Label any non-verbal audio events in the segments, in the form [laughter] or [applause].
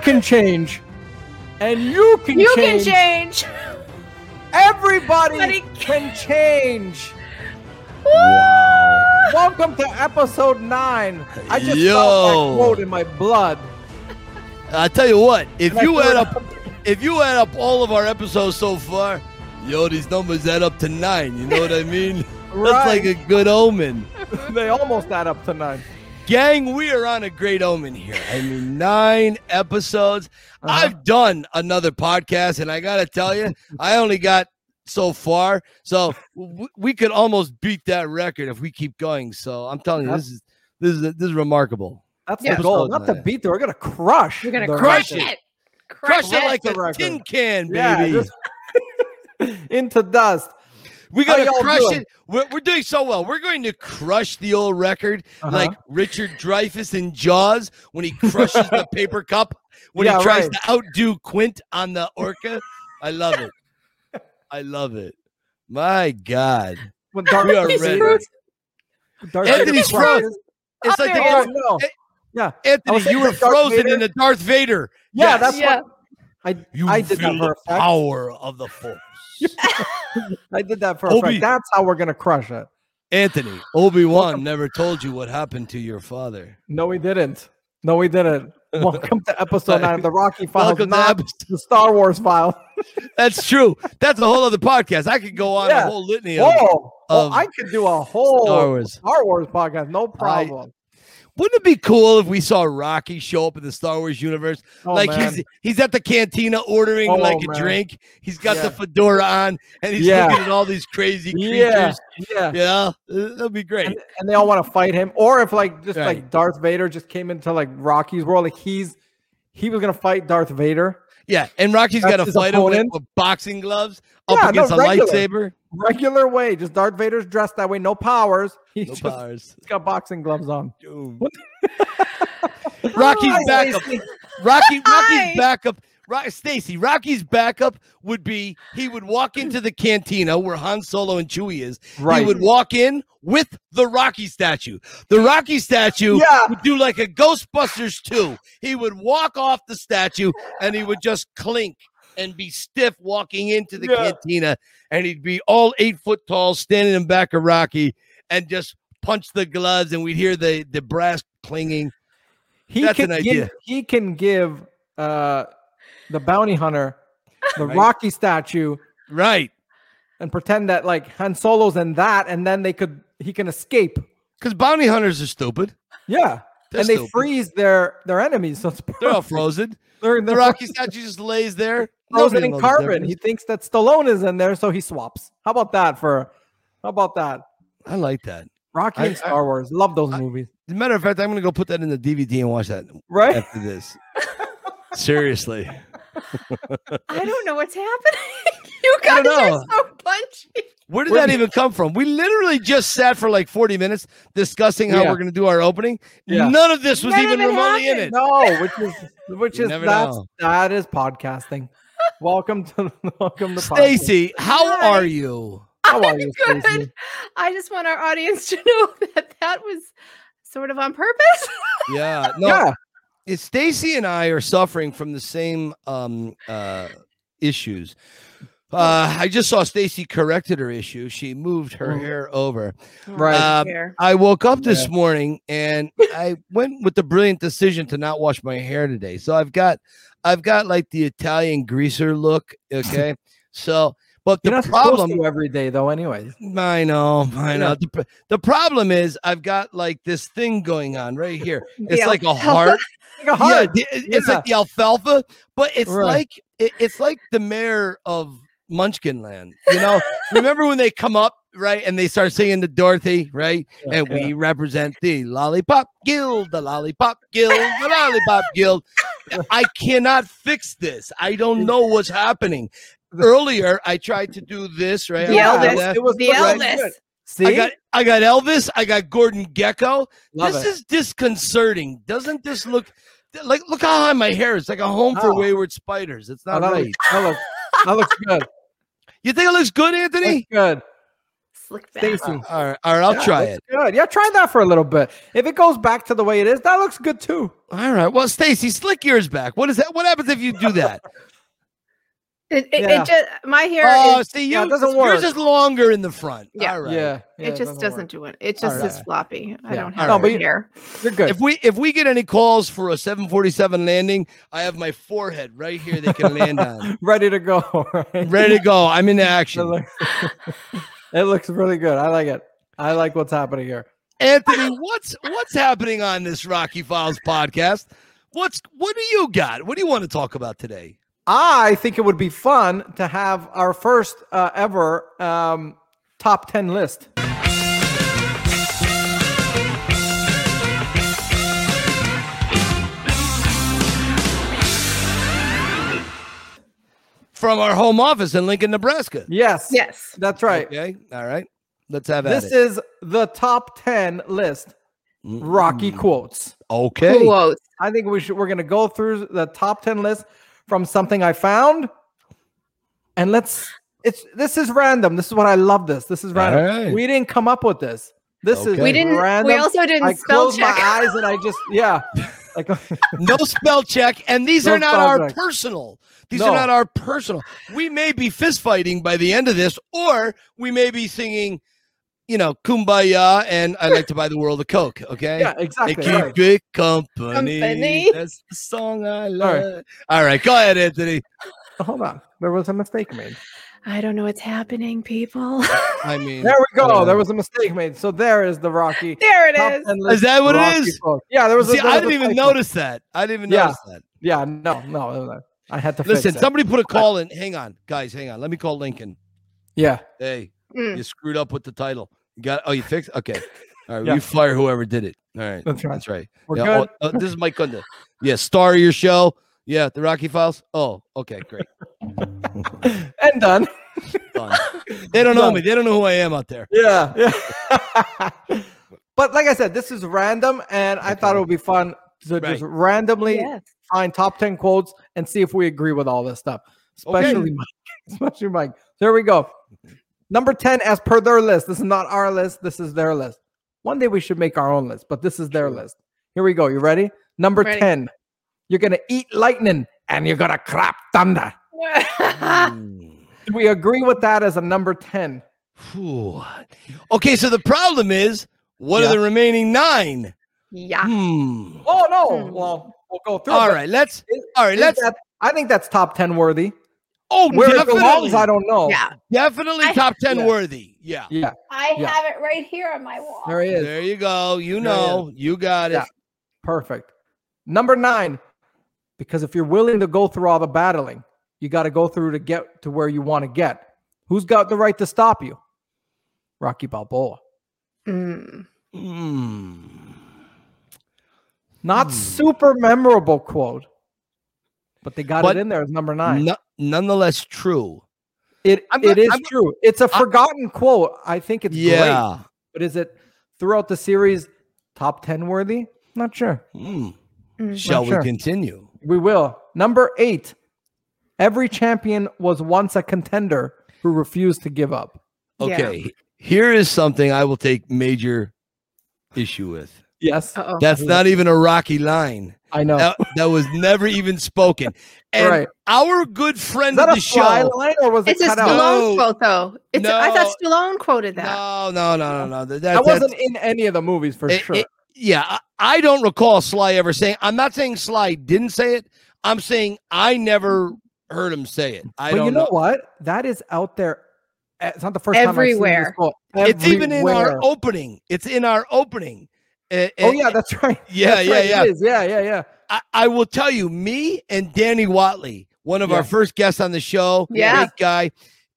I can change, and you can You change. can change. Everybody Everybody can change. Woo! Welcome to episode nine. I just Yo. felt that quote in my blood. I tell you what, if And you add it up, if you add up all of our episodes so far, yo, these numbers add up to nine. You know what I mean? [laughs] That's like a good omen. [laughs] they almost add up to nine. Gang, we are on a great omen here. I mean, nine episodes. Uh-huh. I've done another podcast, and I got to tell you, [laughs] I only got so far. So w- we could almost beat that record if we keep going. So I'm telling you, this is this is this is remarkable. That's Yeah. the goal. Not to beat them. We're gonna crush. We're gonna crush record. it. Crush Crush it it. like the a record. tin can, baby. Yeah, just [laughs] into dust. We How gotta crush doing? it. We're, we're doing so well. We're going to crush the old record Uh-huh. like Richard Dreyfuss in Jaws when he crushes the [laughs] paper cup when Yeah, he tries right. to outdo Quint on the orca. I love it. I love it. My God, When Darth we are He's ready. frozen. Darth Anthony's frozen. It's Oh, like the there Oh he Darth, no! I Anthony. You were frozen Vader. in the Darth Vader. Yeah, Yes. that's Yeah. what I You I did feel for the power of the force. [laughs] I did that for a Obi- fact. That's how we're gonna crush it. Anthony, Obi Wan never told you what happened to your father. No, we didn't. No, we didn't. [laughs] Welcome to episode nine of the Rocky Files, Welcome to not episode- the Star Wars file. [laughs] That's true. That's a whole other podcast. I could go on Yeah. a whole litany of Oh, of I could do a whole Star Wars. Star Wars podcast, no problem. Wouldn't it be cool if we saw Rocky show up in the Star Wars universe? Oh, like man. he's he's at the cantina ordering Oh, like a man. drink. He's got Yeah. the fedora on and he's Yeah. looking at all these crazy creatures. yeah. Yeah, uh, that'd be great. And, and they all want to fight him, or if like just Right. like Darth Vader just came into like Rocky's world, like he's he was gonna fight Darth Vader. Yeah, and Rocky's got to fight him with, with boxing gloves up Yeah, no, against a regular. lightsaber. Regular way, just Darth Vader's dressed that way, no powers. [laughs] He's No just powers. he's got boxing gloves on. Doom. [laughs] Rocky's Hi, backup. Stacey. Rocky, Hi. Rocky's backup. Rock, Stacy, Rocky's backup would be he would walk into the cantina where Han Solo and Chewie is. Right. He would walk in with the Rocky statue. The Rocky statue Yeah. would do like a Ghostbusters 2. He would walk off the statue and he would just clink and be stiff walking into the Yeah. cantina. And he'd be all eight foot tall, standing in back of Rocky and just punch the gloves. And we'd hear the, the brass clanging. He That's can an give idea. he can give uh the bounty hunter the Right. Rocky statue Right. and pretend that like Han Solo's in that, and then they could he can escape. Because bounty hunters are stupid. Yeah. They're and they stupid. freeze their their enemies. So it's They're all frozen. [laughs] They're, The they're Rocky [laughs] statue just lays there. Frozen Nobody in carbon. He thinks that Stallone is in there, so he swaps. How about that for how about that? I like that. Rocky I- and Star Wars. Love those movies. As a matter of fact, I'm gonna go put that in the DVD and watch that Right? after this. Seriously. [laughs] [laughs] I don't know what's happening. [laughs] you I guys are know. so punchy. Where did Where that even come from? We literally just sat for like 40 minutes discussing how Yeah. we're gonna do our opening. Yeah. None of this was None even of it remotely in it. No, which is which You is never that's know. that is podcasting. Welcome to [laughs] welcome to. Stacy, how Hi. are you? How are I'm you, good. Stacey? I just want our audience [laughs] to know that that was sort of on purpose. Yeah. [laughs] No, yeah. it's Stacy and I are suffering from the same um uh issues. Uh, I just saw Stacy corrected her issue. She moved her Mhm. hair over. Right. Um, Here. I woke up this morning and I went with the brilliant decision to not wash my hair today. So I've got I've got like the Italian greaser look. Okay. So but You're the problem every day though, anyways. I know, I know. Yeah. The, the problem is I've got like this thing going on right here. [laughs] It's like a heart. [laughs] Like a Yeah, heart. it- it's like the alfalfa, but it's Right. like it- it's like the mayor of Munchkin Land. You know, remember when they come up right and they start singing to Dorothy, right? Yeah, and yeah. we represent the Lollipop Guild, the Lollipop Guild, the Lollipop Guild. I cannot fix this. I don't know what's happening. Earlier, I tried to do this, right? The Elvis. It was the Elvis. good. See, I got I got Elvis, I got Gordon Gekko. Love this it. is disconcerting. Doesn't this look like look how high my hair is? Like a home for Oh. wayward spiders. It's Oh, not that, right. looks, that, looks, that looks good. You think it looks good, Anthony? Looks good. Slick back. Stacy. All right, all right, I'll Yeah, try it. Good. Yeah, try that for a little bit. If it goes back to the way it is, that looks good too. All right. Well, Stacy, slick yours back. What is that? What happens if you do that? [laughs] It, it, Yeah. it just my hair oh, is see, yeah, you it doesn't work. yours is longer in the front. Yeah. All right. Yeah, yeah, it just doesn't, work. do it. It just Alright. is floppy. I don't have No, no, but you- hair. You're good. If we if we get any calls for a 747 landing, I have my forehead right here they can land on. [laughs] Ready to go. [laughs] Ready to go. I'm in action. Looks, it looks really good. I like it. I like what's happening here. Anthony, what's what's happening on this Rocky Files podcast? What's what do you got? What do you want to talk about today? I think it would be fun to have our first uh, ever um, top 10 list. From our home office in Lincoln, Nebraska. Yes. Yes. That's right. Okay. All right. Let's have at This it. is the top 10 list. Rocky Mm. quotes. Okay. Quotes. I think we should we're gonna go through the top 10 list from something I found. And let's it's this is random. This is what I love this. This is random. right. We didn't come up with this. This is We didn't. random. We also didn't I spell close check. my eyes and I just yeah. [laughs] Like [laughs] no spell check, and these No are not our check. personal. These No. are not our personal. We may be fist fighting by the end of this, or we may be singing, you know, "Kumbaya" and "I like to buy the world a coke." Okay. yeah, They exactly. keep right. good company. Company. That's the song I right. love. All right, go ahead, Anthony. Hold on. There was a mistake made. I don't know what's happening, people. I [laughs] mean, There we go. uh, There was a mistake made. So there is the Rocky. there it is. 10 list Is that what it Rocky is? quotes. Yeah, there was. a, See, there was didn't even typo. notice that. I didn't even Yeah. notice that. Yeah, no, no. it was- I had to Listen, fix it. somebody put a call in. Hang on, guys. Hang on. Let me call Lincoln. Yeah, Hey, Mm. you screwed up with the title. You got? Oh, you fixed? Okay. All right. Yeah. You fire whoever did it. All right. That's right. That's right. We're Yeah, good. oh, uh, this is Mike Kunda. Yeah. Star of your show. Yeah. The Rocky Files. Oh, okay. Great. [laughs] and done. Done. [laughs] They don't know Done. me. They don't know who I am out there. Yeah, yeah. [laughs] but like I said, this is random, and I thought it would be fun to just randomly Yes. find top ten quotes and see if we agree with all this stuff. Okay. Especially Mike. Especially Mike. There we go. Number ten, as per their list. This is not our list. This is their list. One day we should make our own list, but this is their list. Here we go. You ready? Number Ready. ten. You're gonna eat lightning and you're gonna crap thunder. Mm. Do we agree with that as a number ten? Phew. Okay. So the problem is, what Yeah. are the remaining nine? yeah. Hmm. Oh no. Hmm. Well, we'll go through. All right. Let's. is- All right. Let's. that- I think that's top ten worthy. Oh, Where it definitely. belongs, I don't know. Yeah. Definitely I- top ten Yeah. worthy. Yeah. Yeah, I Yeah. have it right here on my wall. there he is. There you go. You know. You got it. Yeah. Perfect. Number nine, because if you're willing to go through all the battling, you got to go through to get to where you want to get. Who's got the right to stop you? Rocky Balboa. Mm. Hmm. Not Hmm. super memorable quote, but they got But it in there as number nine. No- nonetheless, true. it I'm not- is I'm- true. It's a forgotten quote. I think it's great, Yeah. but is it throughout the series top ten worthy? Not sure. Hmm. Mm. Shall sure. we continue? We will. Number eight. Every champion was once a contender who refused to give up. Yeah. Okay. Here is something I will take major issue with. Yes, Uh-oh. That's not even a rocky line. I know. That, that was never even spoken. [laughs] And right. our good friend Is that of a the fly show. line or was it It's a cut out? Stallone quote, though. It's a, I thought No. Stallone quoted that. No, no, no, no, no. That, That that's- wasn't in any of the movies for it- sure. it- yeah, I, I don't recall Sly ever saying. I'm not saying Sly didn't say it. I'm saying I never heard him say it. I but don't you know, what? That is out there. eh, It's not the first time I've seen this Everywhere. It's even in our opening. It's in our opening. Uh, Oh yeah, that's right. [laughs] yeah, That's yeah, right, yeah. It is. Yeah, yeah, yeah. I, I will tell you, me and Danny Watley, one of Yeah. our first guests on the show, Yeah. great guy.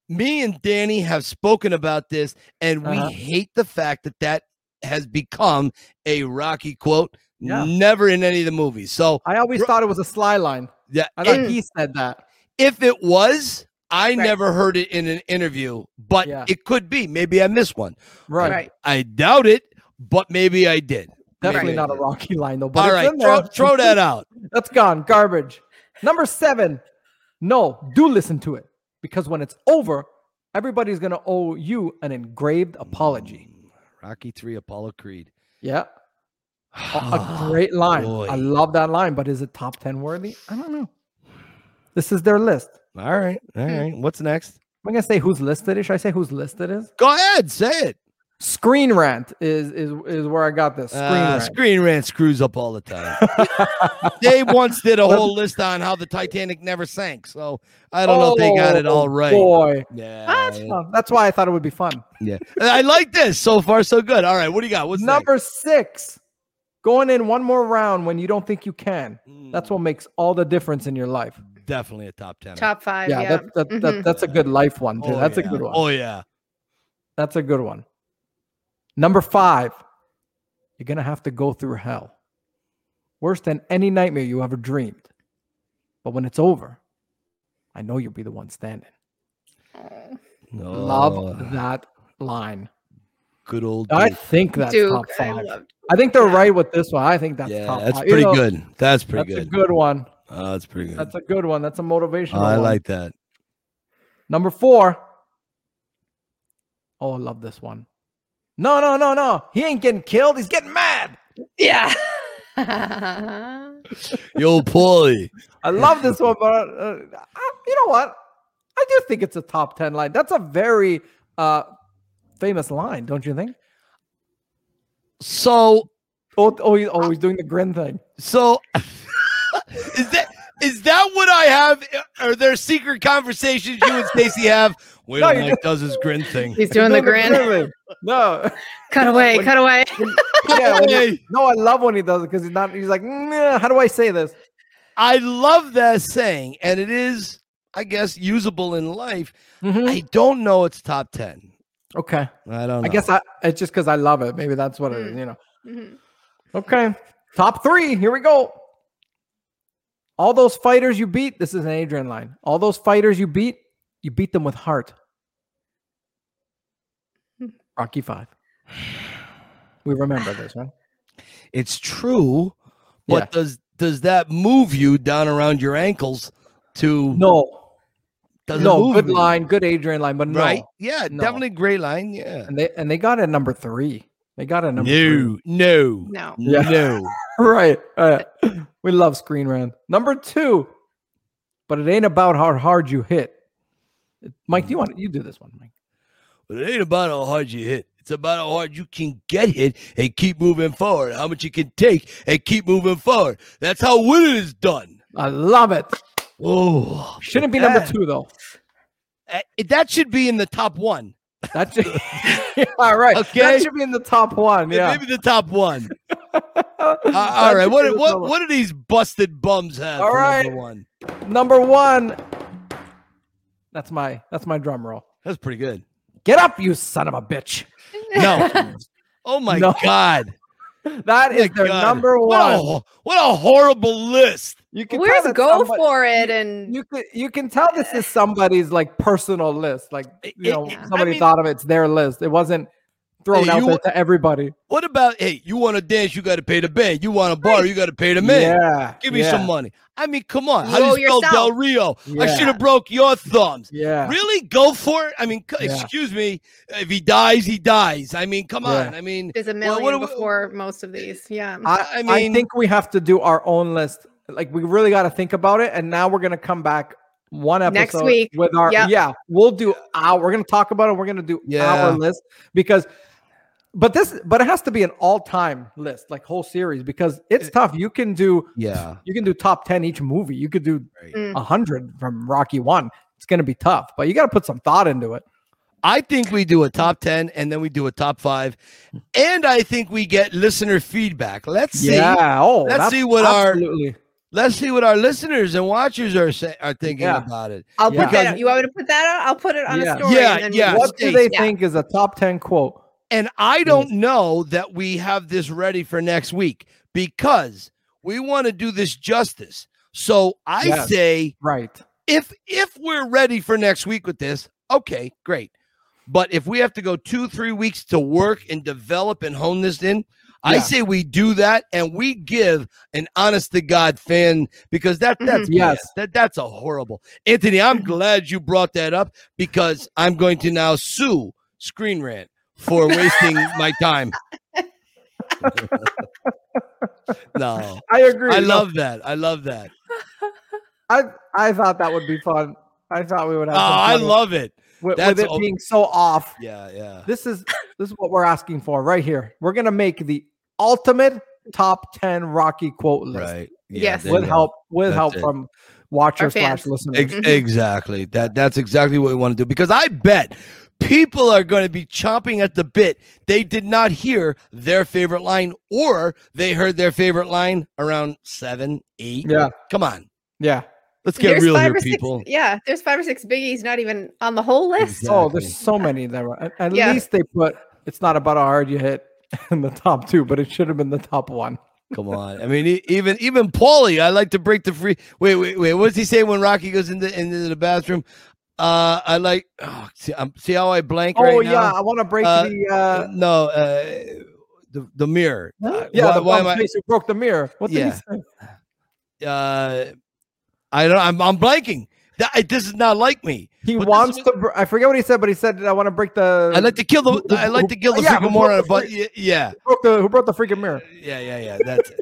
Me and Danny have spoken about this, and we Uh-huh. hate the fact that that has become a Rocky quote. Yeah. Never in any of the movies. So I always thought it was a sly line. yeah, I thought he said that. if it was, I Right. never heard it in an interview, but Yeah. it could be. Maybe I missed one. Right. Right. I doubt it, but maybe I did. Definitely Maybe I not a. Rocky line though. But All it's right, in throw, throw that out. [laughs] That's gone. Garbage. Number seven. No, do listen to it because when it's over, everybody's gonna owe you an engraved apology. Rocky Three, Apollo Creed. Yeah. A, a [sighs] great line. boy. I love that line, but is it top 10 worthy? I don't know. This is their list. All right, all hmm. right. What's next? Am I'm gonna say who's listed. Should I say whose list it is? Go ahead, say it. Screen Rant is is is where I got this. Screen Uh, Rant. Screen Rant screws up all the time. [laughs] they once did a whole list on how the Titanic never sank, so I don't know if they got it all Oh. Boy, Yeah, What? yeah, Oh, that's why I thought it would be fun. yeah. I like this so far, so good. All right, what do you got? What's Number six, going in one more round when you don't think you can. next? That's what makes all the difference in your life. definitely a top ten. Top five. Yeah, Yeah. That, that, that, Mhm. that's a good life one too. Oh, that's yeah. a good one. Oh yeah. That's a good one. Number five, you're gonna have to go through hell. Worse than any nightmare you ever dreamed. But when it's over, I know you'll be the one standing. Oh. Love that line. good old. I think that's Duke, top I five. loved. I think they're yeah. right with this one. I think that's yeah, top that's five. You pretty know, good. That's pretty good. That's a good. good one. Oh, that's pretty good. That's a good one. That's a motivational. I one. like that. Number four. Oh, I love this one. No, no, no, no. He ain't getting killed. He's getting mad. Yeah. [laughs] Yo, Paulie. I love this one, but uh, I- you know what? I do think it's a top 10 line. That's a very uh, famous line, don't you think? So, Oh, oh, he- oh he's doing the grin thing. so [laughs] is that is that what I have? Are there secret conversations you and Stacy have? Wait No, till Mike does his grin thing. He's doing the grin. thing. No, cut away. When- Cut away. yeah, he- no, I love when he does it because he's not. He's like, "Nah, how do I say this? I love that saying, and it is, I guess, usable in life. Mhm. I don't know it's top ten. Okay, I don't. Know. I guess I, it's just because I love it. Maybe that's what it is. Mm. You know. Mhm. Okay, top three. Here we go. All those fighters you beat. This is an Adrian line. All those fighters you beat, you beat them with heart. Hmm. Rocky Five. We remember this, right? it's true, but Yeah. does does that move you down around your ankles? To No, does no, move good you? line, good Adrian line, but no. right? Yeah, No. definitely great line. Yeah. And they and they got it at number three. They got a at number three. No, no, No. Yeah. no. [laughs] right. uh, we love Screen Rant. Number two, but it ain't about how hard you hit. Mike, do you want you do this one, Mike? But it ain't about how hard you hit. It's about how hard you can get hit and keep moving forward. How much you can take and keep moving forward. That's how winning is done. I love it. Oh, Shouldn't be number two though. eh, That should be in the top one. That should, yeah, [laughs] all right. Okay. That should be in the top one. Yeah. Maybe the top one. [laughs] Uh, all right. What what what do these busted bums have? All right. Number one. Number one. That's my that's my drum roll. That's pretty good. Get up, you son of a bitch. No. [laughs] Oh my No. God. [laughs] That Oh their God. number What a, one. what a horrible list. You can Where's go somebody- for it? And You can you can tell this is somebody's like personal list. Like It- you know, it- I somebody mean- thought of it, it's their list. It wasn't thrown Hey, out you- there to everybody. What about hey, you want to dance, you got to pay the band. You want a bar, you got to pay the man. Yeah. Give me yeah, some money. I mean, come on. How Know do you spell yourself. Del Rio? I should have broke your thumbs. Yeah. Really? Go for it? I mean, c- Yeah. excuse me. If he dies, he dies. I mean, come Yeah. on. I mean, there's a Well, million what do we- before most of these. Yeah. I, I I think we have to do our own list. Like we really got to think about it. And now we're gonna come back one episode Next week. with our Yep. yeah. We'll do our. We're gonna talk about it. We're gonna do Yeah. our list because. But this, but it has to be an all-time list, like whole series, because it's tough. You can do, yeah. you can do top ten each movie. You could do Mm. a hundred from Rocky One. It's gonna be tough, but you got to put some thought into it. I think we do a top 10 and then we do a top five. And I think we get listener feedback. Let's see. Yeah. Oh, Let's see what our- Let's see what our listeners and watchers are say, are thinking Yeah. about it. I'll Yeah. put that. Out. You want me to put that out? I'll put it on Yeah. a story. Yeah, and then yeah. What do they Yeah. think is a top ten quote? And I hmm. don't know that we have this ready for next week because we want to do this justice. So I Yes. say Right. if if we're ready for next week with this, okay, great. But if we have to go two, three weeks to work and develop and hone this in, I say we do that and we give an honest to God fan because that mm-hmm. that's Yes. That that's a horrible. Anthony, I'm mm-hmm. glad you brought that up because I'm going to now sue Screen Rant for wasting my time. [laughs] no. I agree. I No, love that. I love that. I I thought that would be fun. I thought we would Oh, have. some I fun with- love it. with, with it o- being so off. Yeah, yeah. This is this is what we're asking for right here. We're gonna make the ultimate top ten Rocky quote list Right. Yes. with help with That's help it. from watchers slash fans. listeners. Ex- Mhm. Exactly. That that's exactly what we want to do because I bet people are going to be chomping at the bit. They did not hear their favorite line, or they heard their favorite line around seven, eight. Yeah. Come on, Yeah. let's get real five here, or six- people. yeah, there's five or six biggies not even on the whole list. Exactly. Oh, there's so many that were. At, at Yeah. least they put. It's not about how hard you hit [laughs] in the top two, but it should have been the top one. Come on. I mean, even even Paulie, I like to break the free. Wait, wait, wait. What does he say when Rocky goes into into the bathroom? Uh, I like. Oh, see, um, see how I blank Oh right yeah, now? I want to break Uh, the. uh no, uh, the the mirror. Uh, Yeah, why- the why am I- who broke the mirror. What did Yeah. he say? uh I don't I'm I'm blanking. That this is not like me. He But wants to. Br- I forget what he said, but he said, "I want to break the." I like to kill the who- who- I like to kill the yeah, freaking who moron, but freak- y- yeah. who broke the who broke the freaking mirror. Yeah, yeah, yeah. That's it.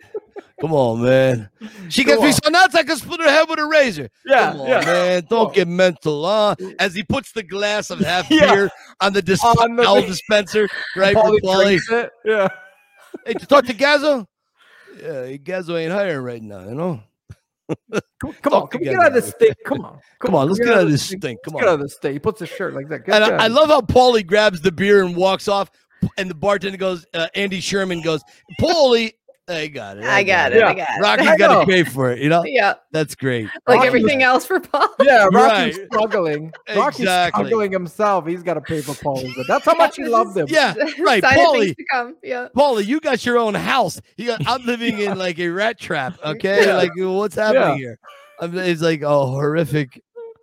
Come on, man. She gets Come me so nuts I can split her head with a razor. Yeah, Come on, yeah. man. Don't on. get mental, huh? As he puts the glass of half [laughs] Yeah. beer on the, dis- On the- dispenser, right? Paulie. drinks it. Yeah. Hey, to talk to Gazzo? Yeah, Gazzo ain't hiring right now, you know? Come, come on, come get out of this stink. Come on, [laughs] Come on, let's get out of this stink. Come on. Let's get out of this stink. He puts his shirt like that. Get- And I, I love how Paulie grabs the beer and walks off, and the bartender goes, uh, Andy Sherman goes, Paulie, I got it. I got it. I Yeah. got it. Rocky's I got to pay for it, you know? Yeah, That's great. like Rocky- everything else for Paul. [laughs] Yeah, Rocky's Right. struggling. [laughs] Rocky's Exactly. struggling himself. He's got to pay for Paulie, but that's how much he [laughs] loved him. Yeah, right. Sign Paulie, to come. Yeah. Paulie, you got your own house. You got, I'm living in like a rat trap. Okay, Yeah. like what's happening Yeah. here? I'm, it's like a horrific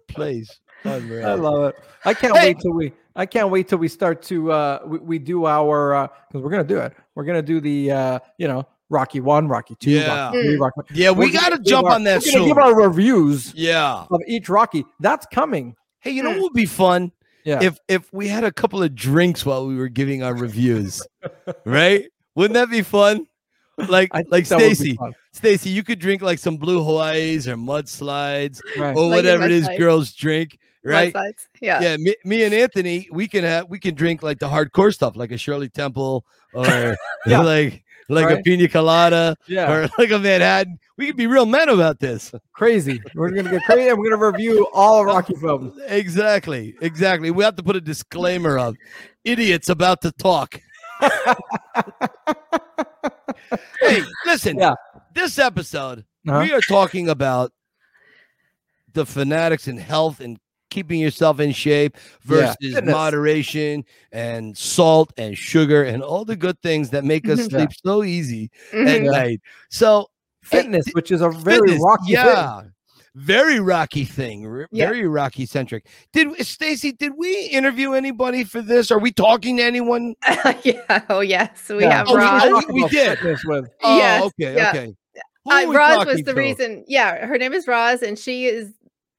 place. Unreal. I love it. I can't Hey. wait till we. I can't wait till we start to. uh We, we do our because we're gonna do it. We're gonna do the. uh You know, Rocky one, Rocky two, Yeah. Rocky three, Rocky. yeah, we We're gonna got to jump our- on that We're gonna soon. give our reviews yeah. of each Rocky. That's coming. Hey, you know Hmm. what would be fun? Yeah. If if we had a couple of drinks while we were giving our reviews, [laughs] right? Wouldn't that be fun? Like like that would be Stacy. Stacy, you could drink like some blue Hawaii's or mudslides Right. or Like whatever it is mudslide. girls drink, right? Mudslides. Yeah. Yeah, me, me and Anthony, we can have we can drink like the hardcore stuff, like a Shirley Temple or [laughs] Yeah. like like a Right. pina colada Yeah. or [laughs] like a Manhattan. We can be real men about this. crazy. We're gonna get crazy, and we're gonna review all Rocky films. [laughs] Exactly, exactly. We have to put a disclaimer of idiots about to talk. [laughs] hey, listen. Yeah. This episode, Uh-huh. we are talking about the fanatics in health and keeping yourself in shape versus Fitness. moderation and salt and sugar and all the good things that make us Mhm. sleep so easy at. Yeah. night. So Fitness, which is a very fitness, Rocky yeah. thing. Very rocky thing, r- Yeah. very rocky centric. Did Stacy? Did we interview anybody for this? Are we talking to anyone? [laughs] yeah. Oh yes, we Yeah. have Oh, we- Roz. we- Talk we did. fitness with. Oh, Yes, okay, yeah. okay. Uh, Roz was the to? reason. Yeah, her name is Roz, and she is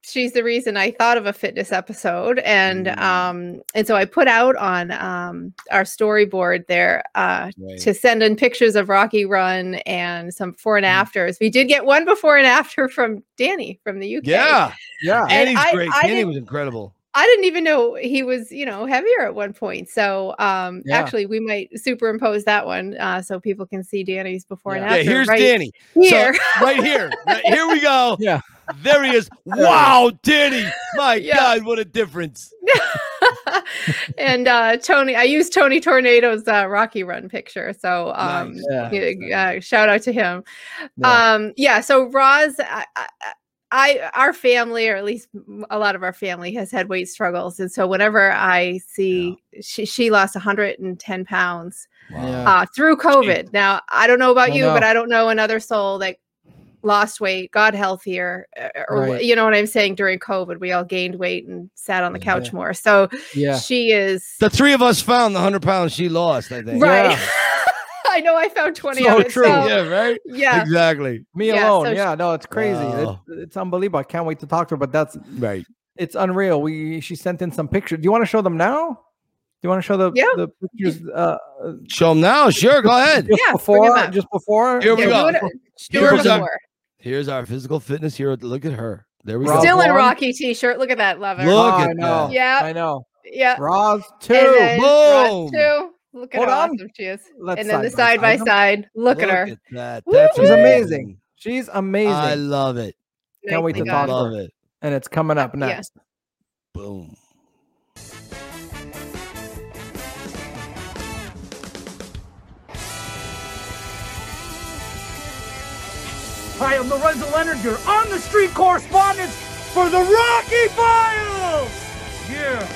she's the reason I thought of a fitness episode, and Mm. um and so I put out on um our storyboard there uh Right. to send in pictures of Rocky Run and some before and Mm. afters. We did get one before and after from Danny from the UK. Yeah, Yeah. [laughs] And Danny's I- great. I Danny was incredible. I didn't even know he was, you know, heavier at one point. So um Yeah. actually we might superimpose that one uh so people can see Danny's before and Yeah. Yeah, after. here's right Danny. here. So, [laughs] right here. Right, here we go. Yeah. There he is. Wow, Danny. My Yeah. God, what a difference. [laughs] and uh Tony, I used Tony Tornado's uh Rocky Run picture. So um Nice. Yeah. yeah, uh, shout out to him. Yeah. Um yeah, so Roz I, I, I our family or at least a lot of our family has had weight struggles and so whenever I see she she lost 110 pounds Yeah. uh through COVID. Now, I don't know about I you, but. I don't know another soul that lost weight, got healthier, uh, or Right. you know what I'm saying during COVID, we all gained weight and sat on the Yeah. couch more. So Yeah. she is The three of us found the 100 pounds she lost, I think. right. Yeah. I [laughs] I know I found 20 So of it. true. So, yeah, right. yeah. Exactly. Me Yeah, alone. so she- yeah, no, it's crazy. Wow. It's, it's unbelievable. I can't wait to talk to her. But that's Right. it's unreal. We she sent in some pictures. Do you want to show them now? Do you want to show the Yeah. the pictures uh, Show them now. Sure. Go ahead. just Yeah, before just before? Here we Yeah, go. do it- do it our- before. Here's our physical fitness hero. Look at her. There we Rob go. Still in. Rocky t-shirt. Look at that. Love it. Look Oh, at I know. that. Yeah. I know. Yeah. Roz two. And then Rod, Boom. too. Look at Hold how on. awesome she is. Let's and then the side side by by side. side. Look, at her. that. Woo, That's. She's amazing. She's amazing. I love it. Can't wait Nicely to talk done. to Love her. it. and it's coming up Yeah. next. Boom. Hi, I'm Lorenzo Leonard, your on the street correspondent for the Rocky Files! Yeah.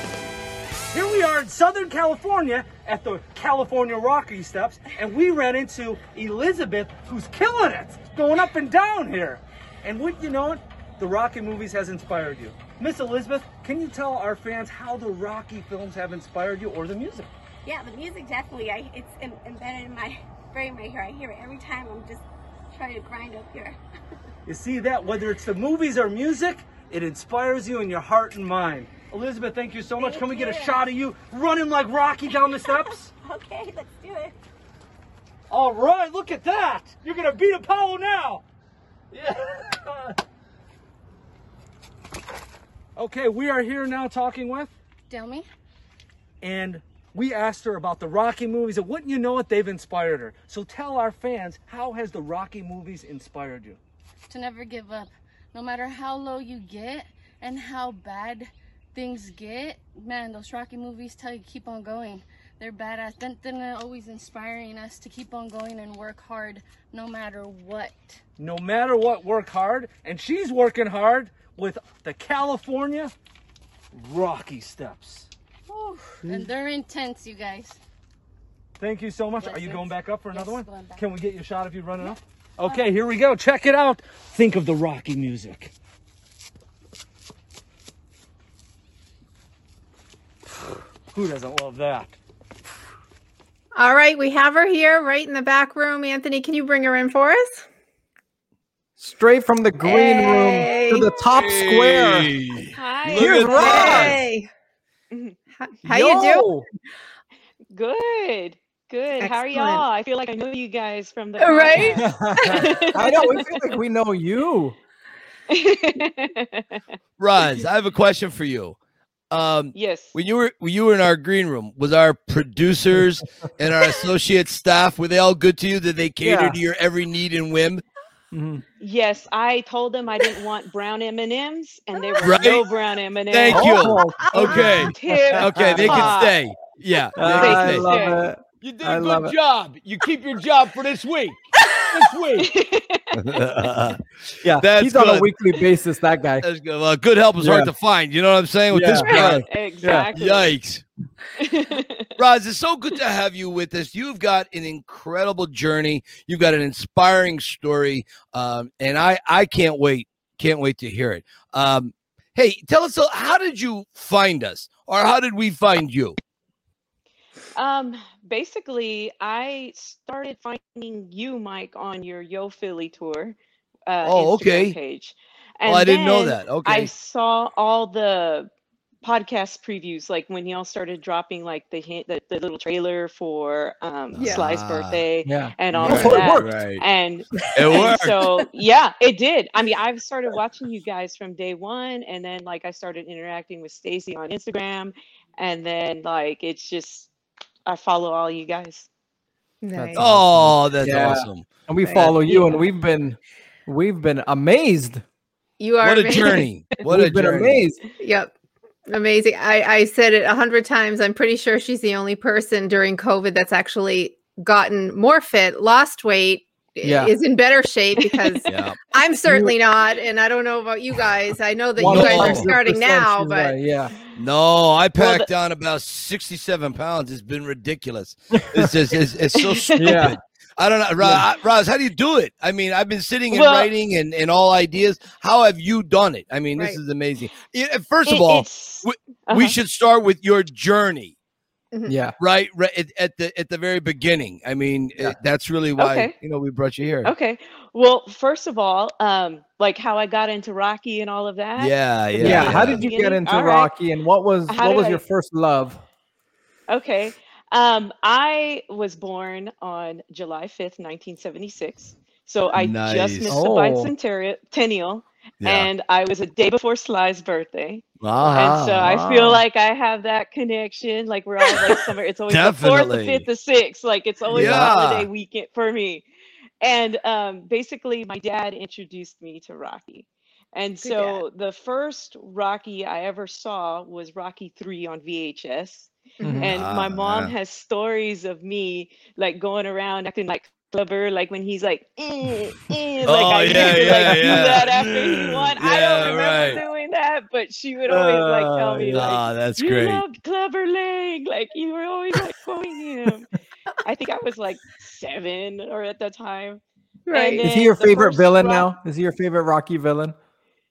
Here we are in Southern California at the California Rocky Steps, and we ran into Elizabeth, who's killing it, going up and down here. And would you know it? The Rocky movies has inspired you. Miss Elizabeth, can you tell our fans how the Rocky films have inspired you or the music? Yeah, the music definitely. I, it's em- embedded in my [laughs] brain right here. I hear it every time. I'm just trying to grind up here. [laughs] You see that? Whether it's the movies or music, it inspires you in your heart and mind. Elizabeth, thank you so much. Thank Can we get a you. shot of you running like Rocky down the steps? [laughs] Okay, let's do it. All right, look at that. You're going to beat Apollo now. Yeah. [laughs] okay, we are here now talking with, Tell me. and we asked her about the Rocky movies, and wouldn't you know it, they've inspired her. So tell our fans, how has the Rocky movies inspired you? to never give up. No matter how low you get and how bad things get, man, those Rocky movies tell you to keep on going. They're badass. Then they're always inspiring us to keep on going and work hard no matter what. No matter what, work hard, and she's working hard with the California Rocky Steps. Whew. And they're intense, you guys. Thank you so much. Are you going back up for another Yes, one? Can we get you a shot of you running up? Okay, here we go. Check it out. Think of the Rocky music. [sighs] Who doesn't love that? All right, we have her here right in the back room. Anthony, can you bring her in for us? Straight from the green Hey. room to the top square. Hi. Look Here's at Roz. [laughs] that. How, how you doing? Yo. Good. Good. How are y'all? I feel like I know you guys from the [laughs] Right? [laughs] I know. We feel like we know you. podcast. [laughs] Roz, I have a question for you. Um, yes. when you were when you were in our green room, was our producers and our associate staff were they all good to you? Did they cater Yeah. to your every need and whim? Mhm. Yes, I told them I didn't want brown M and M's, and they were Right. no brown M and M's. Thank you. Oh, [laughs] Okay, [laughs] okay, they can stay. Yeah, they I can stay. love it. You did I a love good it. job. You keep your job for this week. This week. [laughs] [laughs] Yeah, That's he's on a weekly basis. That guy. That's good. Well, good help is hard to find. You know what I'm saying? With this Yeah. crowd. [laughs] exactly. Yikes. [laughs] Roz, it's so good to have you with us. You've got an incredible journey. You've got an inspiring story, um, and I I can't wait can't wait to hear it. Um, hey, tell us uh, how did you find us, or how did we find you? Um, basically, I started finding you, Mike, on your Yo Philly tour. Uh, Oh, Instagram okay. Page. Oh, I didn't know that. Okay. I saw all the podcast previews, like when y'all started dropping like the hint, the, the little trailer for um Yeah. Sly's birthday Yeah. and all Right. of Oh, it that. worked. right. And, [laughs] It and worked. so [laughs] yeah, it did. I mean, I've started watching you guys from day one, and then like I started interacting with Stacy on Instagram, and then like it's just I follow all you guys. Nice. Oh, that's Yeah. awesome. And we Thank follow you, you. and we've been we've been amazed. You are What a journey. [laughs] What a we've been journey. amazed. Yep. Amazing. I, I said it a hundred times. I'm pretty sure she's the only person during COVID that's actually gotten more fit, lost weight, i- Yeah. is in better shape because [laughs] Yeah. I'm certainly not. And I don't know about you guys. I know that you guys are starting now, but right, yeah. No, I packed the- on about 67 pounds. It's been ridiculous. It's just, it's, it's so [laughs] stupid. Yeah. I don't know. Roz, I- Roz, how do you do it? I mean, I've been sitting and Well- writing and, and all ideas. How have you done it? I mean, this is amazing. First of It- all, we uh-huh. should start with your journey. Yeah. right, right at, at the at the very beginning. I mean, Yeah. it- that's really why Okay. you know we brought you here. Okay. Well, first of all, um, like how I got into Rocky and all of that. Yeah, yeah. Yeah. How did you get into All right. Rocky and what was How what was I- your first love? Okay. Um, I was born on July 5th, 1976. So I just missed Oh. the bicentennial, Yeah. and I was a day before Sly's birthday. Uh-huh. and so I feel like I have that connection. Like we're all like somewhere. It's always the fourth, the fifth, the sixth. Like it's always a holiday weekend for me. And um, basically, my dad introduced me to Rocky. And Good so the first Rocky I ever saw was Rocky 3 on VHS. Mhm. And my Ah, mom yeah. has stories of me like going around acting like Clubber, like when he's like, eh, eh, like Oh, I yeah, [laughs] used to yeah, like do yeah. that after he won. I don't remember right. doing that, but she would always like tell Uh, me yeah. like, that's you great. loved Clubber Lang, like you were always like quoting him. I think I was like seven or at the time. Right. Is he your favorite villain Rock- now? Is he your favorite Rocky villain?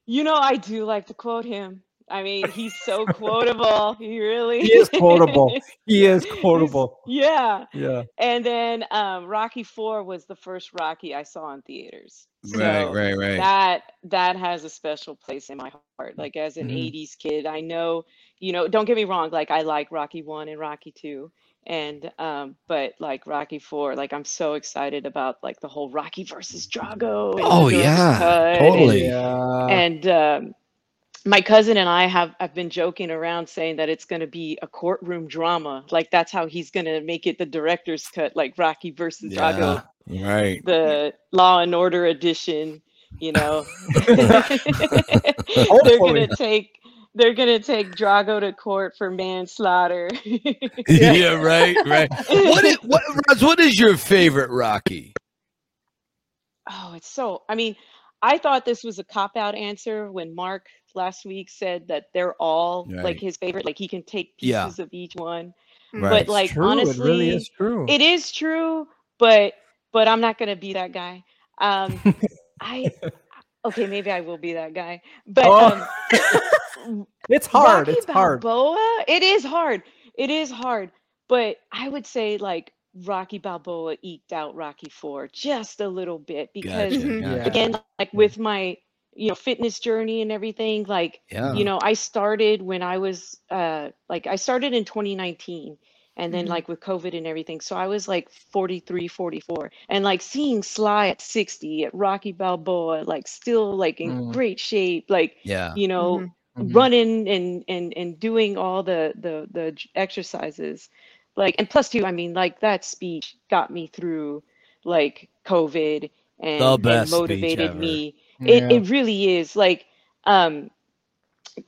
You know, I do like to quote him. I mean, he's so [laughs] quotable. He really He is quotable. [laughs] He is quotable. Yeah. Yeah. And then um, Rocky Four was the first Rocky I saw in theaters. Right, So right, right. That that has a special place in my heart. Like as an Mhm. '80s kid, I know. You know, don't get me wrong. Like I like Rocky One and Rocky Two, and um, but like Rocky Four, like I'm so excited about like the whole Rocky versus Drago. Oh, yeah, cut and- totally. Yeah. and um, my cousin and I have I've been joking around saying that it's going to be a courtroom drama. Like that's how he's going to make it the director's cut, like Rocky versus Drago, right. the Law and Order edition. You know, [laughs] [laughs] they're going to take they're going to take Drago to court for manslaughter. [laughs] yeah, right, right. What is, what, Roz, what is your favorite Rocky? Oh, it's so. I mean, I thought this was a cop out answer when Mark last week said that they're all Right. like his favorite. Like he can take Yeah. pieces of each one. Right. But It's like true. honestly, it really is true. it is true. But but I'm not gonna be that guy. Um, [laughs] I okay, maybe I will be that guy. But Oh. um, [laughs] it's hard. Rocky it's hard. It is hard. It is hard. But I would say like Rocky Balboa eked out Rocky Four just a little bit because Gotcha, Mhm. gotcha. Again, like with my you know fitness journey and everything, like Yeah. you know, I started when I was uh like I started in 2019 and then Mhm. like with COVID and everything. So I was like 43, 44 and like seeing Sly at 60 at Rocky Balboa like still like in Mm. great shape like yeah. you know Mhm. Mhm. running and and and doing all the the the exercises like and plus two I mean like that speech got me through like COVID and, and best speech motivated ever. Me Yeah. it, it really is like um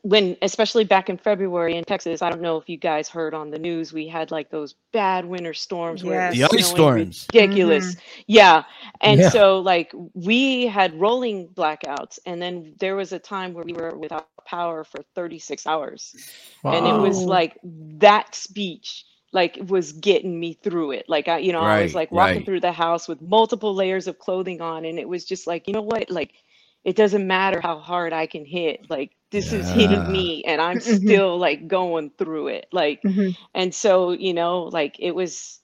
when especially back in february in texas i don't know if you guys heard on the news we had like those bad winter storms where it The was ice storms. ridiculous yeah and Yeah. so like we had rolling blackouts and then there was a time where we were without power for 36 hours and it was like that speech like was getting me through it like i you know i was like walking right. through the house with multiple layers of clothing on and it was just like you know what like it doesn't matter how hard i can hit like this is hitting me and i'm [laughs] Mhm. still like going through it like Mhm. and so you know like it was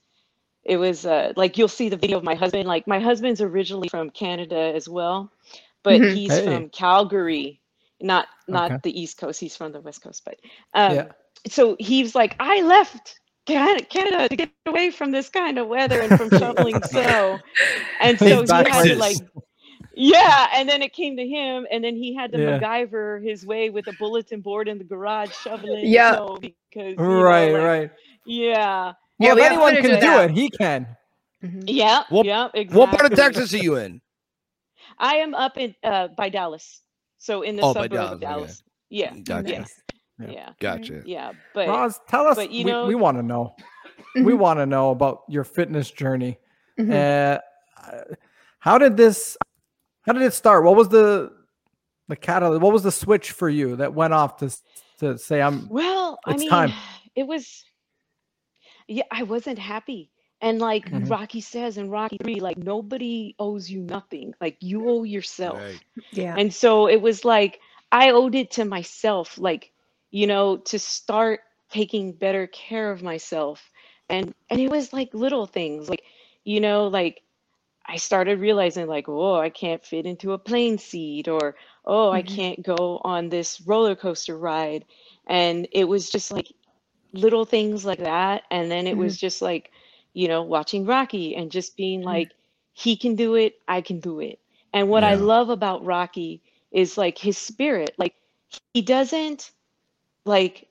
it was uh like you'll see the video of my husband like my husband's originally from canada as well but Mhm. he's Hey. from calgary not not Okay. the east coast he's from the west coast but um Yeah. so he's like i left canada to get away from this kind of weather and from [laughs] shoveling snow and so he had to like yeah and then it came to him and then he had to Yeah. MacGyver his way with a bulletin board in the garage shoveling Yeah. snow because you know, Right, like, right. yeah Yeah, Well, we if anyone can do that. it, he can. Mhm. yeah What- yeah exactly What part of Texas are you in? i am up in uh by dallas so in the Oh, suburb Dallas, of okay. dallas yeah Gotcha. yes Yeah. yeah Gotcha. yeah but Roz, tell us. but you we, know- we want to know. Mm-hmm. we want to know about your fitness journey. Mhm. Uh, how did this? How did it start? What was the the catalyst? What was the switch for you that went off to to say I'm? Well, I mean, time. it was, yeah, I wasn't happy. And like Mhm. Rocky says in Rocky 3, like nobody owes you nothing. Like you owe yourself. Right. Yeah. And so it was like I owed it to myself, like, you know, to start taking better care of myself and and it was like little things like you know like i started realizing like oh i can't fit into a plane seat or oh i Mhm. can't go on this roller coaster ride and it was just like little things like that and then it was just like you know watching rocky and just being like he can do it i can do it and what i love about rocky is like his spirit like he doesn't like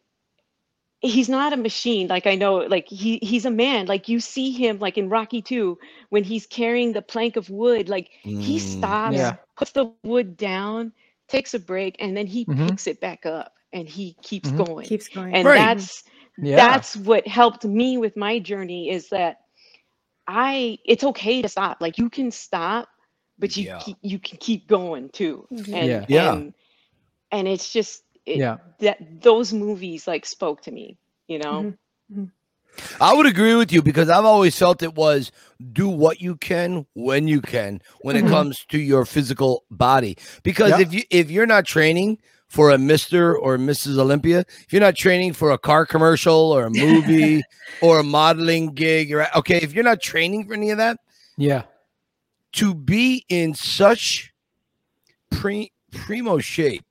he's not a machine like i know like he he's a man like you see him like in rocky 2 when he's carrying the plank of wood like he Mm, stops Yeah. puts the wood down takes a break and then he Mhm. picks it back up and he keeps Mhm. going Keeps going. and Right. that's Yeah. that's what helped me with my journey is that i it's okay to stop like you can stop but you Yeah. keep, you can keep going too and Yeah. Yeah. and, and it's just it, Yeah. that those movies like spoke to me you know Mhm. I would agree with you because I've always felt it was do what you can when you can when it Mhm. comes to your physical body. Because Yeah. if you if you're not training for a Mr. or Mrs. Olympia, if you're not training for a car commercial or a [laughs] movie or a modeling gig, right? Okay, if you're not training for any of that, Yeah. to be in such pre primo shape,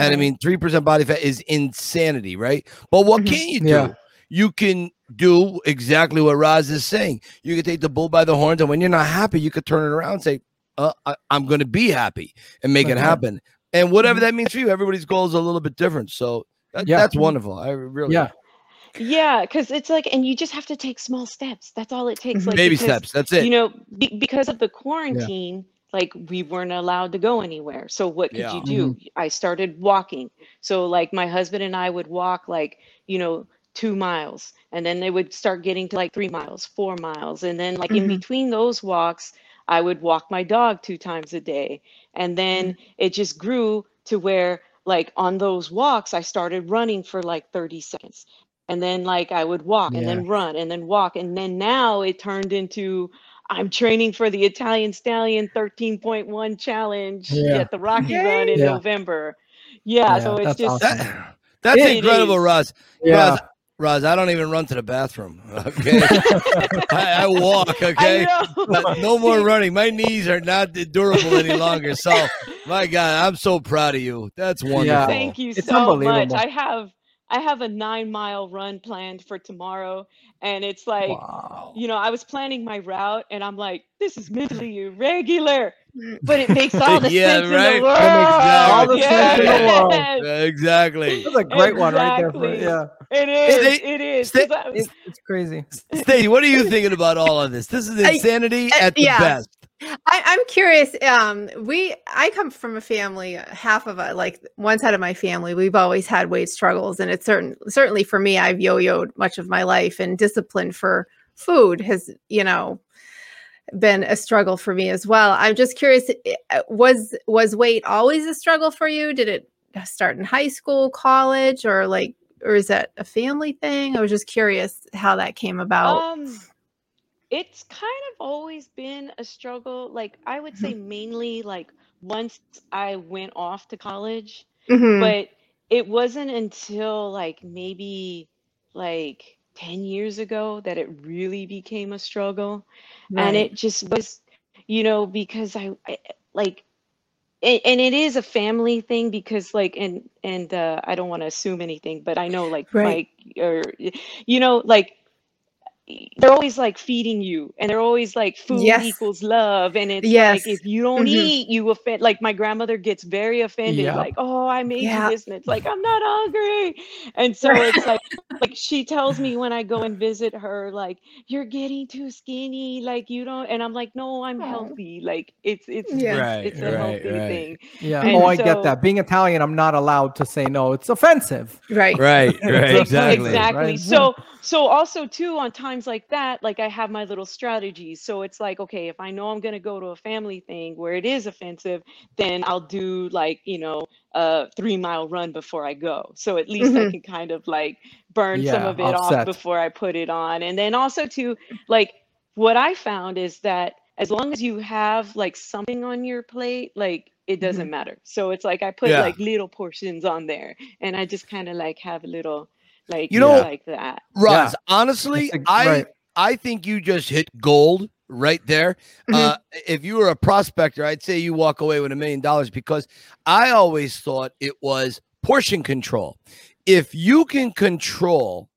and I mean three percent body fat is insanity, right? But what Mhm. can you do? Yeah. You can do exactly what Roz is saying. You can take the bull by the horns, and when you're not happy, you could turn it around and say, uh, I, "I'm going to be happy and make it happen." And whatever that means for you, everybody's goal is a little bit different. So that, Yeah. that's wonderful. I really Yeah. yeah because it's like and you just have to take small steps that's all it takes Mhm. like baby because, steps. That's it. you know be, because of the quarantine like we weren't allowed to go anywhere. So what could Yeah. you do i started walking. So like my husband and i would walk like you know two miles and then they would start getting to like three miles four miles and then like in Mhm. between those walks i would walk my dog two times a day. And then it just grew to where like on those walks i started running for like 30 seconds. And then like i would walk and then run and then walk and then now it turned into i'm training for the italian stallion 13.1 challenge Yeah. at the rocky run in Yeah. november yeah, Yeah, so it's that's just awesome. That- that's It incredible, is. Roz. Yeah. Roz, Roz, I don't even run to the bathroom. [laughs] Okay, [laughs] I, I walk. Okay, I know. No more running. My knees are not durable any longer. So, [laughs] my God, I'm so proud of you. That's wonderful. Yeah. Thank you It's so much. unbelievable. I have I have a nine mile run planned for tomorrow, and it's like wow. you know I was planning my route, and I'm like, this is mentally irregular, but it makes [laughs] all the Yeah, sense right. in the world. That all the sense in the world. Yes, Exactly. That's a great one right there. For, Exactly. yeah. It is. Stay- it is. stay- was- It's, it's crazy. Stacey, what are you thinking about all of this? This is [laughs] I- insanity uh, at the yeah. best. I, I'm curious. Um, we I come from a family, uh, half of a like one side of my family, we've always had weight struggles, and it's certain certainly for me, I've yo-yoed much of my life, and discipline for food has, you know, been a struggle for me as well. I'm just curious, uh, was was weight always a struggle for you? Did it start in high school, college, or like, or is that a family thing? I was just curious how that came about. Um, it's kind of always been a struggle. Like I would say, mainly like once I went off to college, Mhm. but it wasn't until like maybe like 10 years ago that it really became a struggle. And it just was, you know, because I, I like, and, and it is a family thing because like and and uh, I don't want to assume anything, but I know like Right. Mike or you know like they're always like feeding you and they're always like food Yes. equals love and it's Yes. like if you don't Mhm. eat you offend like my grandmother gets very offended Yeah. like oh i made Yeah. you this and it's like i'm not hungry and so [laughs] it's like like she tells me when i go and visit her like you're getting too skinny like you don't and i'm like no i'm Aw. healthy like it's it's Yeah. Right, it's a right, healthy right. thing Yeah. And oh, I so- get that. Being Italian, I'm not allowed to say no. It's offensive. right. Right, [laughs] right, exactly. exactly right? so [laughs] so also too on times like that like i have my little strategies so it's like okay if i know i'm going to go to a family thing where it is offensive then i'll do like you know a three mile run before i go so at least i Mhm. can kind of like burn some of it offset. off before i put it on and then also to like what i found is that as long as you have like something on your plate like it doesn't matter so it's like i put Yeah. like little portions on there and i just kind of like have a little like You know- like that. Roz, honestly, That's a- I right. I think you just hit gold right there. Mhm. Uh, if you were a prospector, I'd say you walk away with a million dollars because I always thought it was portion control. If you can control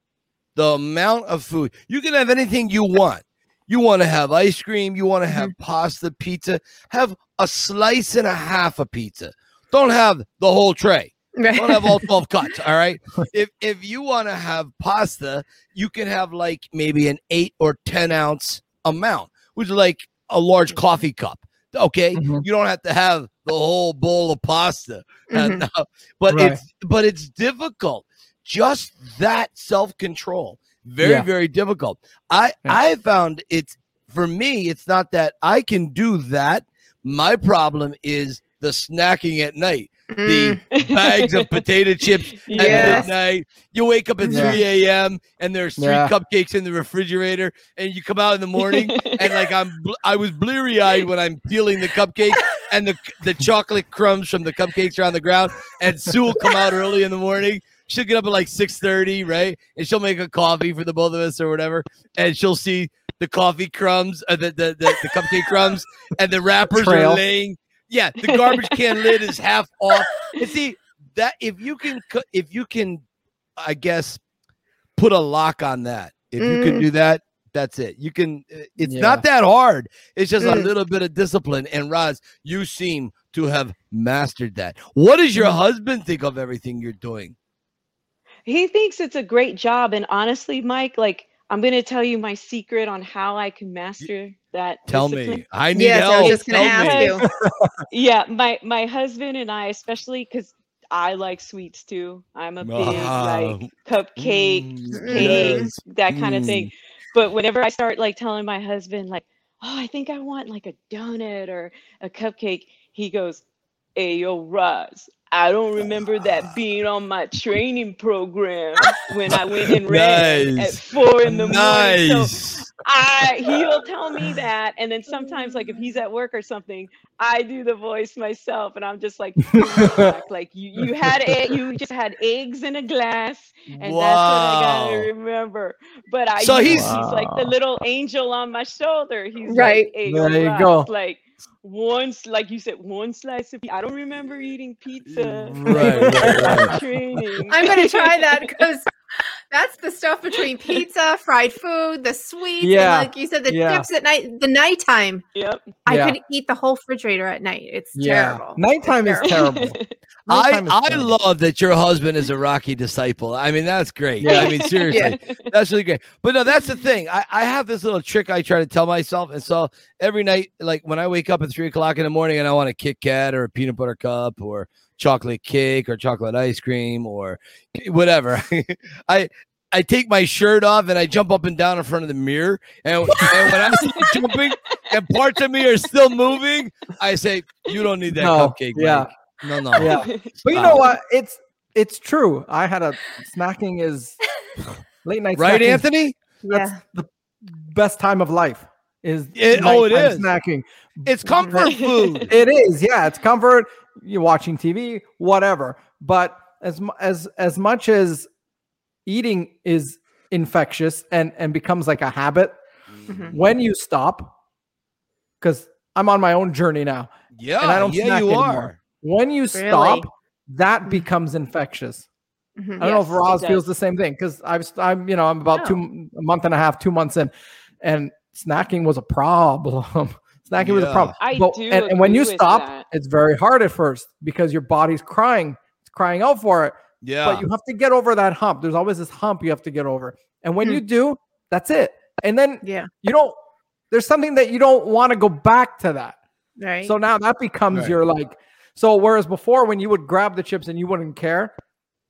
the amount of food, you can have anything you want. You want to have ice cream, you want to have pasta, pizza, have a slice and a half of pizza. Don't have the whole tray. Don't have all [laughs] 12 cuts. All right. If if you want to have pasta, you can have like maybe an eight or 10 ounce amount, which is like a large coffee cup. Okay. Mhm. You don't have to have the whole bowl of pasta. Uh, [laughs] Mhm. no, but Right. it's but it's difficult. Just that self-control. Very, Yeah. very difficult. I Yeah. I found it's for me, it's not that I can do that. My problem is the snacking at night. The bags of potato [laughs] chips at Yes. midnight. You wake up at Yeah. 3 a.m. and there's three Yeah. cupcakes in the refrigerator, and you come out in the morning and like I'm, bl- I was bleary eyed when I'm peeling the cupcake, and the the chocolate crumbs from the cupcakes are on the ground, and Sue will come out early in the morning. She'll get up at like 6:30, right? And she'll make a coffee for the both of us or whatever, and she'll see the coffee crumbs, uh, the, the the the cupcake crumbs, and the wrappers Trail. are laying. Yeah, the garbage [laughs] can lid is half off. And see that if you can, if you can, I guess, put a lock on that. If you can Mm. do that, that's it. You can. uh, It's Yeah. not that hard. It's just a Mm. little bit of discipline. And Roz, you seem to have mastered that. What does Mm. your husband think of everything you're doing? he thinks it's a great job and honestly mike like i'm going to tell you my secret on how i can master that Tell discipline. me. I need Yes, I was just gonna Tell ask me. you. [laughs] yeah my my husband and i especially because i like sweets too i'm a big Ah, like cupcake mm, cakes yes, that kind of thing mm. but whenever i start like telling my husband like oh i think i want like a donut or a cupcake he goes hey yo Roz, i don't remember that being on my training program when i went and ran at four in the morning so I he'll tell me that, and then sometimes like if he's at work or something, I do the voice myself, and I'm just like, like you you had egg, you just had eggs in a glass, and that's what I gotta remember. But I So use- he's- he's like the little angel on my shoulder. He's Right. like, There you Roz, go. like one s- like you said, one slice of. pi- I don't remember eating pizza. Right, right, right. [laughs] Training. I'm gonna try that because that's the stuff between [laughs] pizza, fried food, the sweets, Yeah, and like you said, the yeah. chips at night, the nighttime. Yep. I Yeah. could eat the whole refrigerator at night. It's Yeah. terrible. Nighttime is It's terrible. [laughs] I, Nighttime is I love that your husband is a Rocky disciple. I mean, that's great. Yeah. I mean, [laughs] seriously, that's really great. But no, that's the thing. I, I have this little trick I try to tell myself. And so every night, like when I wake up at three o'clock in the morning and I want a Kit Kat or a peanut butter cup or chocolate cake or chocolate ice cream or whatever, [laughs] I I take my shirt off and I jump up and down in front of the mirror. And, and when I'm still jumping and parts of me are still moving, I say, You don't need that No, cupcake. yeah. Mike. No, no. Yeah. [laughs] But you know what? It's it's true. I had a snacking is late night. Right, snacking Anthony? That's Yeah. the best time of life. Is It- oh, it is nighttime snacking. It's comfort food. It is, yeah. It's comfort. You're watching TV, whatever. But as as as much as eating is infectious and and becomes like a habit, Mhm. when you stop, because I'm on my own journey now. Yeah, And I don't yeah, snack you anymore. are. When you stop, that Mhm. becomes infectious. Mhm. I don't know if Yes, Roz feels the same thing because I've I'm you know I'm about two m- a month and a half, two months in, and snacking was a problem. Snacking was a Yeah. problem. I But- do and, and when you stop, that. it's very hard at first because your body's crying, it's crying out for it. Yeah. But you have to get over that hump. There's always this hump you have to get over, and when Hmm. you do, that's it. And then Yeah. you don't. There's something that you don't want to go back to that. Right. So now that becomes Right. your like. So whereas before when you would grab the chips and you wouldn't care,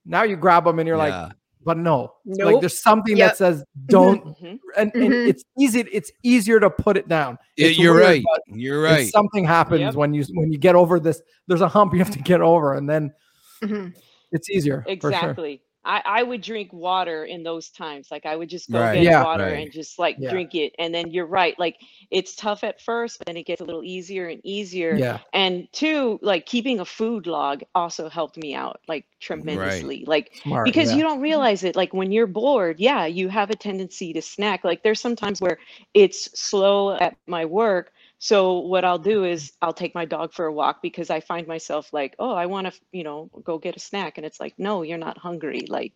now you grab them and you're like, Yeah. But no, like there's something Yep. that says don't, Mhm. and, and Mhm. it's easy. It's easier to put it down. Yeah, you're weird, right. You're right. Something happens Yep. when you when you get over this. There's a hump you have to get over, and then Mhm. it's easier. for sure. Exactly. I, I would drink water in those times. Like I would just go Right, get Yeah. water right. and just like Yeah. drink it. And then you're right. Like it's tough at first, but then it gets a little easier and easier. Yeah. And two, like keeping a food log also helped me out like tremendously. Like Smart. because yeah. you don't mm-hmm. realize it like when you're bored yeah you have a tendency to snack like there's some times where it's slow at my work so what i'll do is i'll take my dog for a walk because i find myself like oh i want to you know go get a snack and it's like no you're not hungry like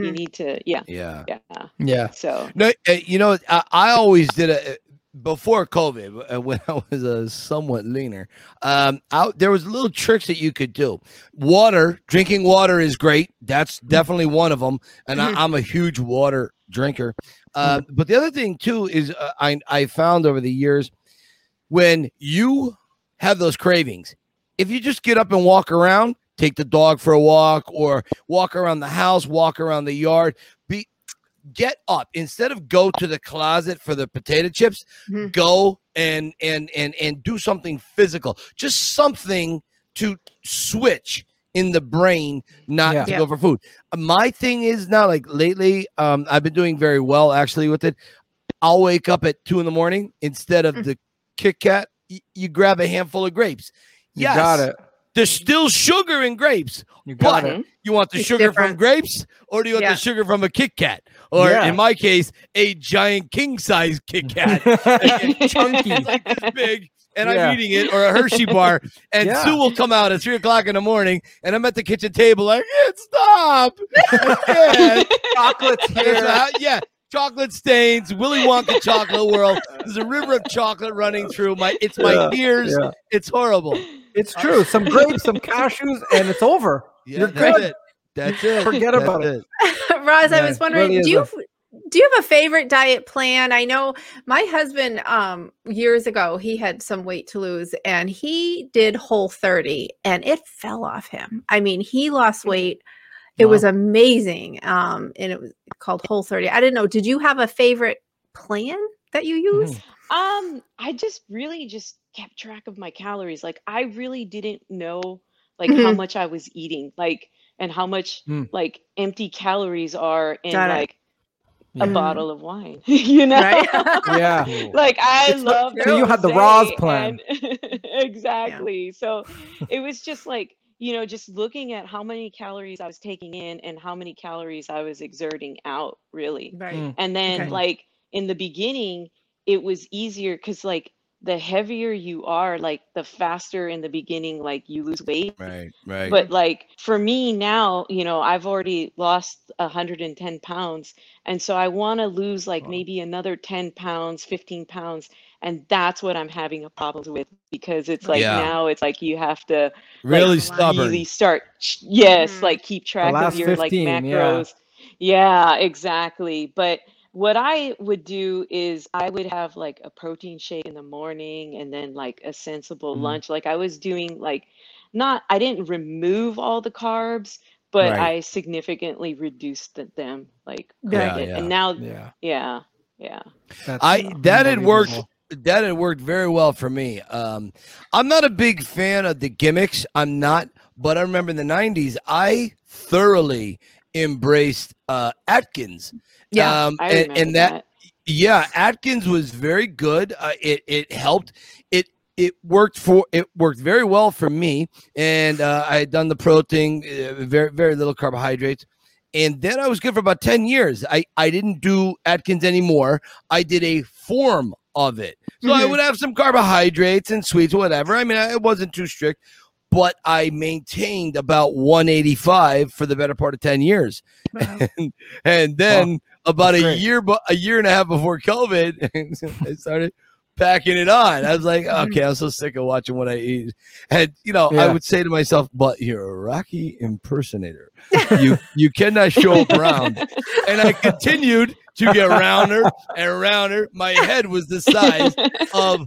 you Mhm. need to yeah Yeah. yeah Yeah. so No, uh, you know, I, I always did a before COVID uh, [laughs] when I was a somewhat leaner. Um, out there was little tricks that you could do. Water, drinking water is great. That's definitely one of them, and I, I'm a huge water drinker. Uh, but the other thing too is uh, I I found over the years when you have those cravings, if you just get up and walk around, take the dog for a walk, or walk around the house, walk around the yard, be get up instead of go to the closet for the potato chips Mhm. go and and and and do something physical just something to switch in the brain not Yeah. to Yeah. go for food my thing is now like lately um i've been doing very well actually with it i'll wake up at two in the morning instead of Mm. the kit kat y- you grab a handful of grapes You got it. there's still sugar in grapes You got but it. you want the It's sugar from grapes or do you want Yeah. the sugar from a Kit Kat? Or Yeah. in my case, a giant king size Kit Kat. [laughs] Chunky. It's like this big, and Yeah. I'm eating it, or a Hershey bar, and Yeah. Sue will come out at three o'clock in the morning, and I'm at the kitchen table like, "Yeah, stop. I can't." [laughs] Chocolate's here. yeah, chocolate stains, Willy Wonka chocolate world. There's a river of chocolate running through my it's my Yeah, ears. yeah. It's horrible. It's true. Some grapes, some cashews, and it's over. Yeah, You're that's good. it. That's it. Forget That's about it. Roz, I was wondering, really do you is do you have a favorite diet plan? I know my husband um years ago he had some weight to lose and he did whole 30 and it fell off him. I mean, he lost weight. It was amazing. Um and it was called whole 30. I didn't know. Did you have a favorite plan that you use? Um, I just really just kept track of my calories. Like I really didn't know like how Mhm. much I was eating, like and how much Mm. like empty calories are in Got it. like Yeah. a Mm. bottle of wine. [laughs] you know? Right? [laughs] Yeah. [laughs] like I It's love so you had the Roz rosé plan. and- exactly. So it was just like you know just looking at how many calories I was taking in and how many calories I was exerting out really. Right. Mm. And then Okay. like in the beginning, it was easier because like the heavier you are, like the faster in the beginning, like you lose weight. Right, right. But like for me now, you know, I've already lost 110 pounds. And so I want to lose like Wow. maybe another 10 pounds, 15 pounds. And that's what I'm having a problem with because it's like Yeah. now it's like you have to really like, stubborn. really start ch- yes Mhm. like keep track of your like 15, yeah. macros yeah. exactly but what i would do is i would have like a protein shake in the morning and then like a sensible Mhm. lunch like i was doing like not i didn't remove all the carbs but Right. i significantly reduced them like Yeah, quite a bit. yeah. and now Yeah. yeah yeah That's I that had worked unbelievable. That had worked very well for me. Um, I'm not a big fan of the gimmicks. I'm not, but I remember in the '90s, I thoroughly embraced uh, Atkins. Yeah. um, i and, and that, that yeah, Atkins was very good. Uh, it it helped. It it worked for it worked very well for me, and uh, I had done the protein, uh, very very little carbohydrates. And then I was good for about 10 years. I, I didn't do Atkins anymore. I did a form of it. So I Mhm. would have some carbohydrates and sweets, whatever. I mean, I, it wasn't too strict, but I maintained about 185 for the better part of 10 years. Wow. [laughs] And, and then about a great. year, bu- a year and a half before COVID, [laughs] I started packing it on. I was like, Mm-hmm. okay, I'm so sick of watching what I eat. And you know, I would say to myself, but you're a Rocky impersonator. [laughs] You you cannot show up round. And I continued to get rounder and rounder. My head was the size of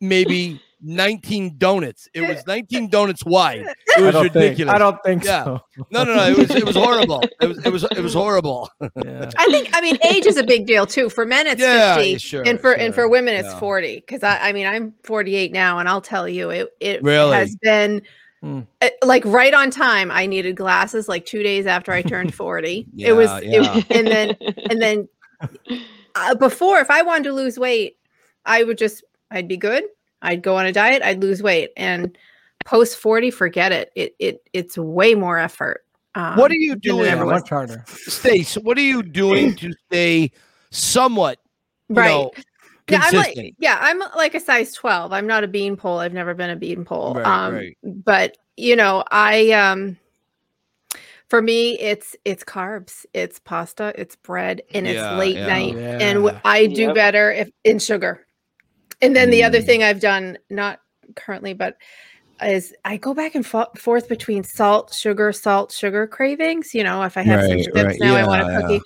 maybe 19 donuts. It was 19 donuts wide. It was don't think. ridiculous. I don't think Yeah. so. No, no, no. It was it was horrible. It was it was it was horrible. Yeah. I think I mean age is a big deal too. For men it's Yeah, 50 sure, and for and for women it's yeah. 40 cuz I I mean I'm 48 now and I'll tell you it it Really? has been uh, like right on time. I needed glasses like two days after I turned 40. Yeah, it was, yeah. it, and then, and then uh, before, if I wanted to lose weight, I would just, I'd be good. I'd go on a diet, I'd lose weight. And post 40, forget it. It, it, it's way more effort. Um, What are you doing? much harder. Stace, what are you doing to stay somewhat, you Right. know, Yeah, I'm like, yeah, I'm like a size 12. I'm not a beanpole. I've never been a beanpole. Right, um, right. but you know, I um for me it's it's carbs, it's pasta, it's bread, and it's late yeah. night. And. I do Yep. better if in sugar. And then the other Mm. thing I've done, not currently, but is I go back and forth between salt, sugar, salt, sugar cravings. You know, if I have some chips right. now, I want a cookie.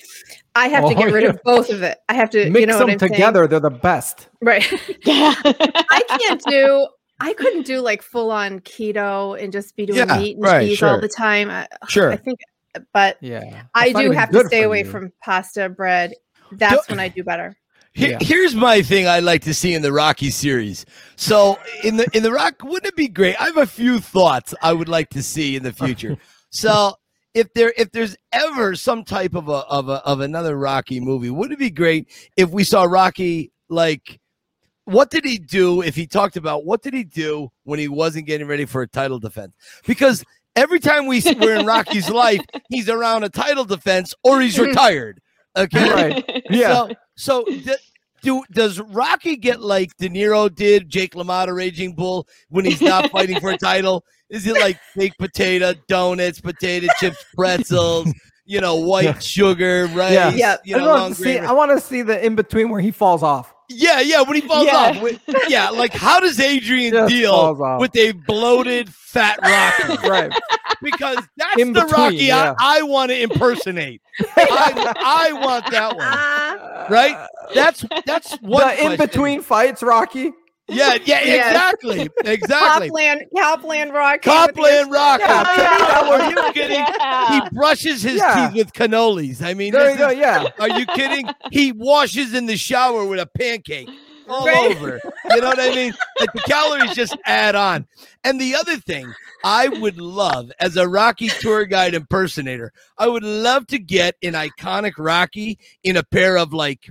I have Oh, to get rid yeah. of both of it. I have to, Mix you know them what I'm saying? together. They're the best. Right. yeah. [laughs] [laughs] I can't do. I couldn't do like full on keto and just be doing Yeah, meat and right, cheese all the time. Uh, [sighs] I, Sure. I think, uh, but Yeah. I It's do have to stay away you. from pasta, bread. That's when I do better. Here- Yeah. Here's my thing I'd like to see in the Rocky series. So in the in the Rock, wouldn't it be great? I have a few thoughts I would like to see in the future. [laughs] so if there if there's ever some type of a of a of another Rocky movie, wouldn't it be great if we saw Rocky like what did he do if he talked about what did he do when he wasn't getting ready for a title defense? Because every time we see- we're in Rocky's [laughs] life, he's around a title defense or he's [laughs] retired. Okay. Right. Yeah. So, so d- do does Rocky get like De Niro did, Jake LaMotta, Raging Bull, when he's not fighting for a title? Is it like baked potato, donuts, potato chips, pretzels, you know, white sugar, rice? Yeah. Yeah. You I, want to see. I want to see the in between where he falls off. Yeah, yeah. When he falls Yeah. off, with- yeah. Like, how does Adrian Just deal with a bloated, fat Rocky? [laughs] Right. Because that's In the between, Rocky yeah. I, I want to impersonate. I, I want that one. [laughs] Right? That's that's one the in between fights, Rocky. Yeah, yeah, [laughs] Yes. exactly, exactly. Copland, Copland Rocky. Copland Rocky. Yeah, Are you kidding? Yeah. He brushes his Yeah. teeth with cannolis. I mean, There this you go. is- Yeah. are you kidding? He washes in the shower with a pancake all Right. over. You know what I mean? Like the calories just add on. And the other thing I would love as a Rocky tour guide impersonator, I would love to get an iconic Rocky in a pair of like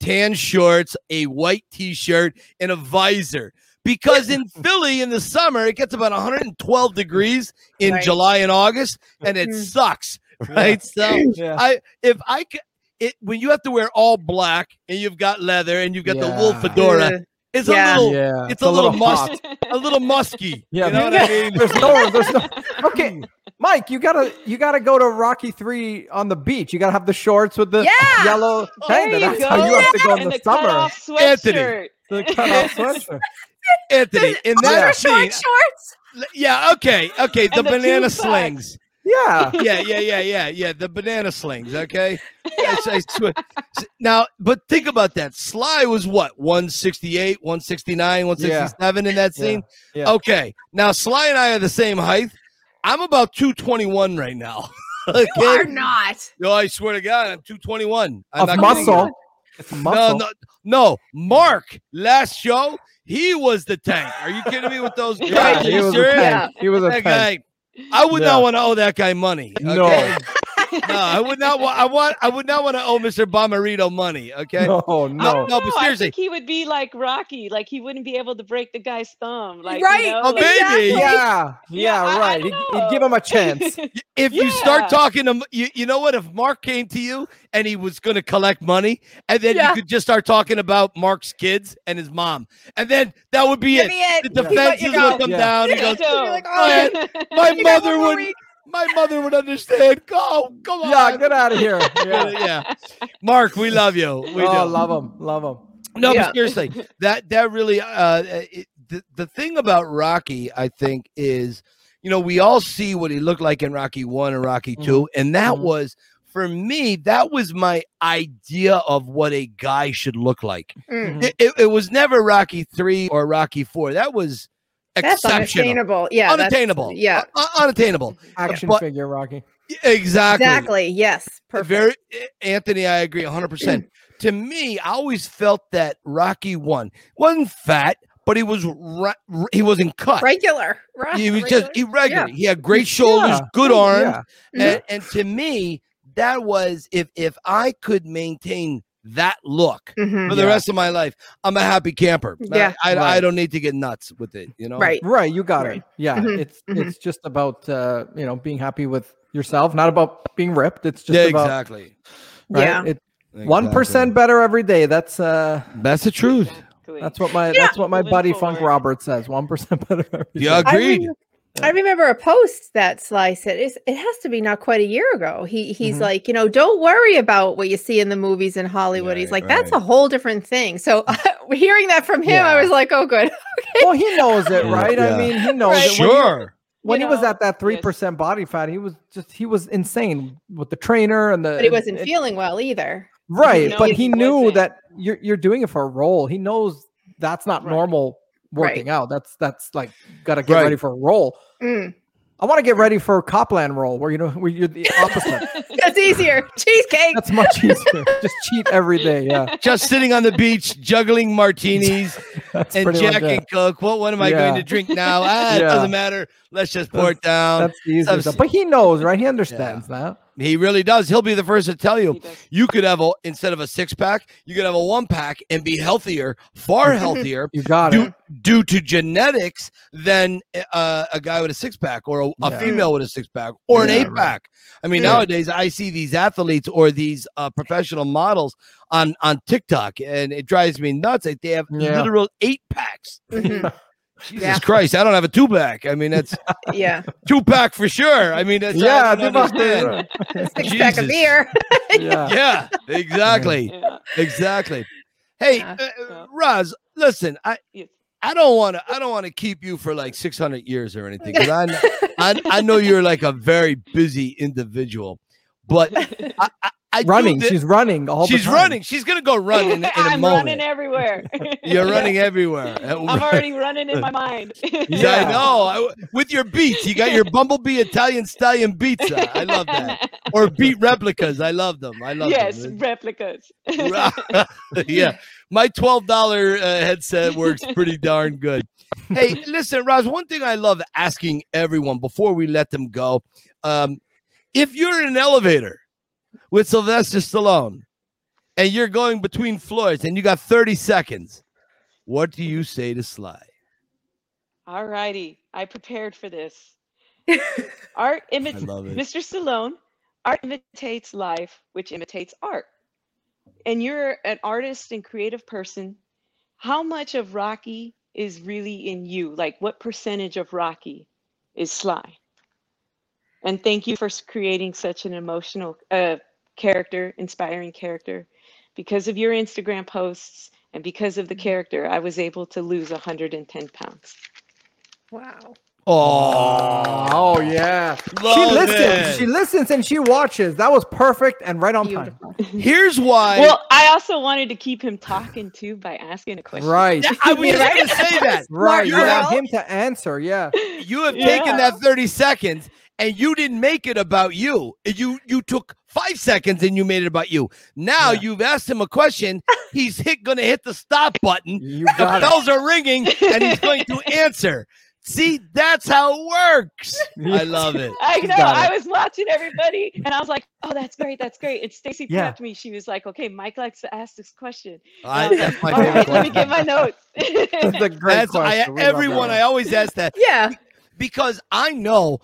tan shorts, a white t-shirt, and a visor. Because in [laughs] Philly in the summer, it gets about 112 degrees in Right. July and August, and it Mhm. sucks. Right. So [laughs] Yeah. I if I could it when you have to wear all black and you've got leather and you've got the wool fedora, it's Yeah. a little yeah. it's a little hot. must a little musky. [laughs] Yeah, you know what I mean? There's no, there's no. Okay, Mike, you gotta, you gotta go to Rocky Three on the beach. You gotta have the shorts with the Yeah! yellow There thing. you That's go. how you have to go in and the, the summer. cutoff Anthony. sweatshirt. The cutoff sweatshirt. [laughs] Anthony, in that short scene, shorts. yeah, okay, okay, the And the banana two slings. Yeah. [laughs] Yeah, yeah, yeah, yeah, yeah, the banana slings. Okay, [laughs] Yes, I now, but think about that. Sly was what 168, 169, 167 in that scene. Yeah. Okay, now Sly and I are the same height. I'm about 221 right now. [laughs] okay? You are not. No, I swear to God, I'm 221. I'm Of not muscle. No, no, no. Mark, last show, he was the tank. Are you kidding me with those? guys? Yeah, he you was a serious? tank. He was a That tank. guy, I would Yeah. not want to owe that guy money. Okay? no, [laughs] I would not want. I want. I would not want to owe Mr. Bomarito money. Okay. No, No, no. no, but No, I seriously, think he would be like Rocky. Like he wouldn't be able to break the guy's thumb. Like Right. You know, Oh, like- maybe. Yeah, yeah, Yeah, I- I right. don't He'd, he'd give him a chance. [laughs] if you start talking to, you, you know what? If Mark came to you and he was going to collect money, and then Yeah. you could just start talking about Mark's kids and his mom, and then that would be Give it. it. The defenses would come Yeah. down. He Yeah. goes, [laughs] like, oh, my [laughs] mother one more would. Week. My mother would understand. Go, come on. Yeah, get out of here. [laughs] Yeah. yeah. Mark, we love you. We oh, do. love him. Love him. No, Yeah. but seriously, [laughs] that that really uh it, the, the thing about Rocky, I think, is you know, we all see what he looked like in Rocky 1 and Rocky 2, and that Mhm. was for me, that was my idea of what a guy should look like. Mm. It, it, it was never Rocky 3 or Rocky 4. That was That's exceptional. unattainable. Yeah. unattainable. Yeah. Un- un- unattainable. Action But- figure, Rocky. Exactly. Exactly. Yes. Perfect. Very Anthony, I agree 100%. [clears throat] to me, I always felt that Rocky 1 wasn't fat, but he was re- re- he wasn't cut. Regular. Right. He was regular. just irregular. Yeah. He had great shoulders, Yeah. good arms, yeah. and, and to me, that was if if I could maintain that look Mhm. for the Yeah. rest of my life, I'm a happy camper. Yeah. I, I, Right. don't need to get nuts with it. You know, Right. Right, you got Right. it. Yeah, Mhm, it's mhm. it's just about uh, you know being happy with yourself, not about being ripped. It's just Yeah, about exactly. right? Yeah. It one percent better every day. That's uh, That's the truth. Exactly. that's what my Yeah. that's what my Moving buddy Funk. Robert says. One percent [laughs] better. Every Yeah, day. I agreed. Remember, I remember a post that Sly said it's, it has to be not quite a year ago. He he's Mhm. like, you know, don't worry about what you see in the movies in Hollywood. he's Right, like, that's right. a whole different thing. So [laughs] hearing that from him, I was like, oh, good. [laughs] well, he knows it, right? Yeah. I mean, he knows Right. it. When he- Sure. When, You he was at that three percent body fat, he was just he was insane with the trainer and the. But he wasn't it- feeling well either. right, No, but he he knew wasn't. that you're you're doing it for a role. He knows that's not Right. normal Right. working out. That's that's like got to get Right. ready for a role. Mm. I want to get ready for a Copland role where you know where you're the opposite. [laughs] That's easier. [laughs] Cheesecake. That's much easier. Just cheat every day. Yeah, [laughs] Just sitting on the beach, juggling martinis and Jack it. and Coke. What one am I going to drink now? Ah, it doesn't matter. Let's just pour it down. That's easier I've stuff. seen- But he knows, right? He understands that. He really does. He'll be the first to tell you. You could have a instead of a six pack, you could have a one pack and be healthier, far [laughs] healthier, You got due, it. due to genetics than uh, a guy with a six pack or a, a Yeah. female with a six pack or an Yeah, eight right. pack. I mean, Yeah. nowadays I see these athletes or these uh, professional models on on TikTok, and it drives me nuts. Like they have Yeah. literal eight packs. [laughs] [laughs] Jesus Yeah. Christ, I don't have a two pack. I mean, that's [laughs] Yeah. two pack for sure. I mean, that's yeah, I don't understand. A [laughs] six pack of beer. yeah. Yeah, exactly. Yeah. exactly. Hey, Yeah, uh, uh, Roz, listen, I Yes. I don't want to I don't want to keep you for like 600 years or anything 'cause I, I I know you're like a very busy individual, but I, I, I running. She's running all the she's running. She's gonna go run in, in a [laughs] I'm moment. running everywhere. [laughs] You're running everywhere. [laughs] I'm already running in my mind. Yeah, Yeah. I know. I- with your beats, you got your Bumblebee Italian Stallion beats. I love that. Or beat replicas. I love them. I love them. yes, them. replicas. yeah, my twelve dollar uh, headset works pretty darn good. Hey, listen, Roz. One thing I love asking everyone before we let them go: um, if you're in an elevator with Sylvester Stallone and you're going between floors and you got thirty seconds, what do you say to Sly? All righty, I prepared for this. [laughs] Art imitates. Mr. Stallone. Art imitates life, which imitates art. And you're an artist and creative person. How much of Rocky is really in you? Like, what percentage of Rocky is Sly? And thank you for creating such an emotional uh, character, inspiring character. Because of your Instagram posts and because of the mm-hmm. character, I was able to lose 110 pounds. wow. Oh, Oh yeah. She listens. it. She listens and she watches. That was perfect and right on time. [laughs] Here's why. Well, I also wanted to keep him talking too by asking a question. Right. Yeah, I was just Right? going to say that. Right. You You're want him to answer. Yeah. [laughs] You have Yeah. taken that 30 seconds and you didn't make it about you. You you took five seconds and you made it about you. Now Yeah. you've asked him a question. [laughs] He's hit gonna hit the stop button. You The got it. bells are ringing and he's going to [laughs] answer. See, that's how it works. I love it. I know. it. I was watching everybody, and I was like, "Oh, that's great, that's great." And Stacy Yeah. prepped me. She was like, "Okay, Mike likes to ask this question." And I, I was that's my favorite right, let me get my notes." [laughs] That's a great That's question. We love everyone. I always ask that Yeah. because I know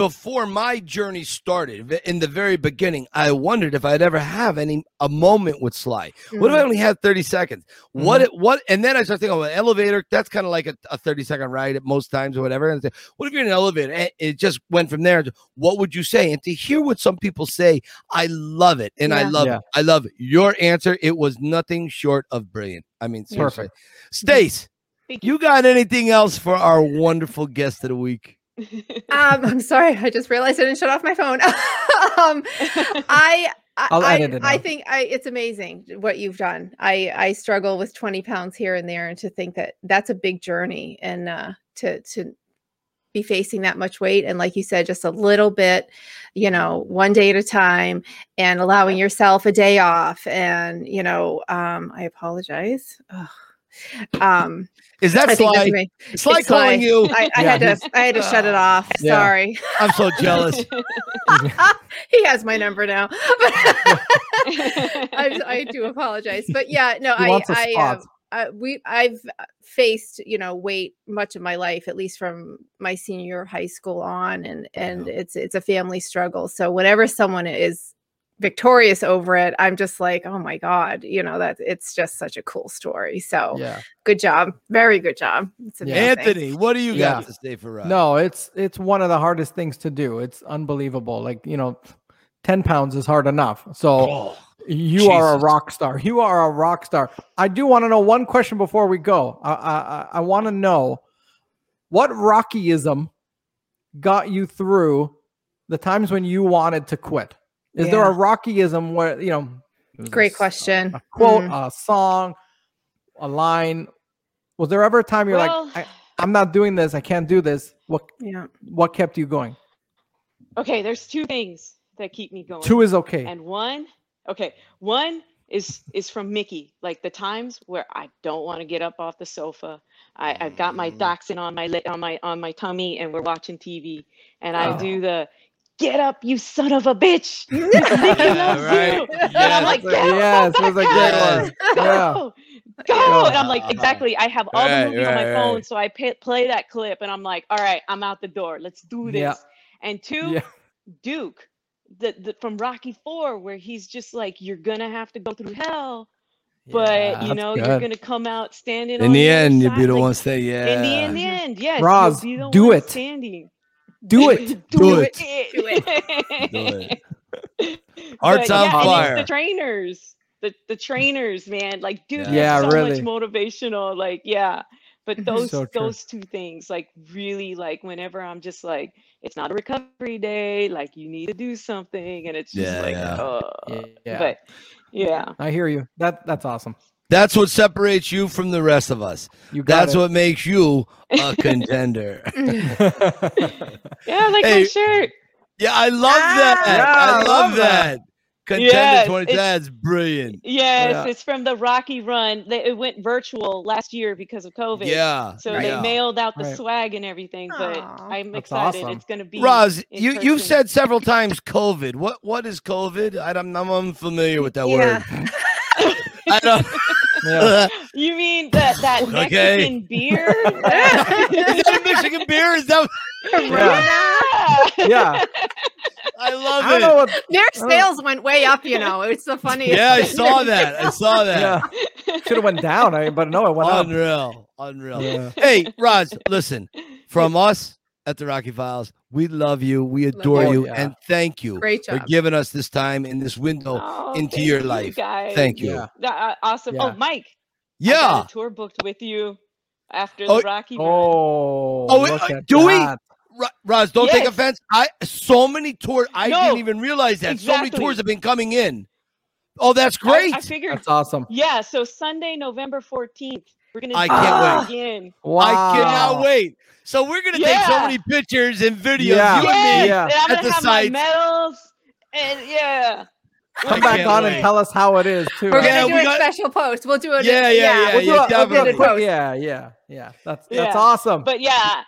before my journey started in the very beginning, I wondered if I'd ever have any a moment with Sly. What if I mm-hmm. only had 30 seconds? What mm-hmm. it what and then I start thinking, oh, an elevator, that's kind of like a, a 30 second ride at most times or whatever. And say, what if you're in an elevator? And it just went from there. What would you say? And to hear what some people say, I love it. And I love Yeah. it. I love it. Your answer, it was nothing short of brilliant. I mean, seriously. Perfect. Stace, Thank you got anything else for our wonderful guest of the week? Um, I'm sorry. I just realized I didn't shut off my phone. [laughs] um, I. I, I'll edit it I think I, it's amazing what you've done. I, I struggle with 20 pounds here and there, and to think that that's a big journey, and uh, to to be facing that much weight, and like you said, just a little bit, you know, one day at a time, and allowing yourself a day off, and you know, um, I apologize. Ugh. Um, Is that think that's Sly? me. Sly It's calling you? I, I Yeah, had to. I had to shut it off. Yeah. Sorry. I'm so jealous. [laughs] [laughs] he has my number now. [laughs] I, I do apologize, but yeah, no, He I, wants a I, spot. uh, I, we, I've faced, you know, weight much of my life, at least from my senior year of high school on, and and it's it's a family struggle. So whenever someone is victorious over it, I'm just like, oh my god, you know, that it's just such a cool story. So Yeah. good job, very good job. It's Yeah. Anthony, what do you Yeah. got to say for Rod? No, it's it's one of the hardest things to do. It's unbelievable. Like you know, ten pounds is hard enough. So Oh, you are a rock star. You are a rock star. I do want to know one question before we go. I I, I- I want to know what Rockyism got you through the times when you wanted to quit. Is there a Rockyism where you know? it was a Great question. A quote, Mm. a song, a line. Was there ever a time you're Well- like, I, I'm not doing this. I can't do this. What Yeah. what kept you going? okay, there's two things that keep me going. Two is okay. and one okay one is is from mickey like the times where i don't want to get up off the sofa i i've got my Mm. dachshund on my li- on my on my tummy and we're watching tv and i Oh. do the get up you son of a bitch [laughs] Mickey Yeah, loves right. you and i'm like That's a- "Get yes, the it was a fuck great up, one. go Yeah. go and i'm like exactly i have all Right, the movies on my right, phone so i pay, play that clip and i'm like all right i'm out the door let's do this Yeah. and two Yeah. Duke, the, the from Rocky Four, where he's just like, "You're gonna have to go through hell, but Yeah, you that's know you're gonna come out standing." In on the end, you'll side." be the Like, one say, yeah. In the, in the end, yes, Roz, you'll be the do it. standing. Do it. Do it. Do it. [laughs] Heart's But on yeah, fire. the trainers, the the trainers, man. Like, dude, Yeah. Yeah, so really. much motivational. Like, yeah. But those So those two things, like, really, like, whenever I'm just like, it's not a recovery day. Like, you need to do something, and it's just Yeah, like, yeah. oh, Yeah. but yeah. I hear you. That that's awesome. That's what separates you from the rest of us. You got That's what makes you a [laughs] contender. [laughs] Yeah, I like Hey, my shirt. yeah, I love that. Yeah, I I love love that. that. Contender Yes, 20. That's brilliant. Yes, Yeah. it's from the Rocky Run. They, it went virtual last year because of COVID. Yeah. So Right. they yeah. mailed out the Right. swag and everything, but Aw. I'm excited. awesome. It's going to be. Roz, in you you've said several times COVID. What what is COVID? I don't, I'm unfamiliar with that Yeah. word. [laughs] I don't. Yeah. [laughs] You mean that that Okay. Mexican beer? [laughs] is that a Michigan beer? Is that? Yeah. Yeah. I love I it. know what. Their sales went way up, you know. It's the funniest. Yeah, I saw that. I saw [laughs] that. Yeah. Should have went down, I, but no, it went up. Unreal. Unreal. Yeah. Hey, Roz, listen. From us at the Rocky Files, we love you. We adore you. you. Yeah. And thank you Great for giving us this time in this window Oh, into thank your you life. guys. Thank you. Yeah. Uh, awesome. Yeah. Oh, Mike. I Yeah. got a tour booked with you after Oh, the Rocky Run. Oh, Oh, uh, do we? that. Ro- Roz, don't take offense. I so many tours. I No, didn't even realize that. Exactly. So many tours have been coming in. Oh, that's I- great. I, figured. That's awesome. Yeah, so Sunday, November 14th, we're going to I do can't it again. Wow. I cannot wait. So we're gonna take so many pictures and videos. Yeah. You Yes, and me. Yeah. and I'm at gonna the have sites. my medals, and yeah. Come I back on wait. and tell us how it is too. We're right? Yeah, gonna do we a got- special post. We'll do it. Yeah, yeah, yeah, We'll do, yeah, a, we'll do a definitely. quick, yeah, yeah, yeah. That's that's Yeah. awesome. But yeah,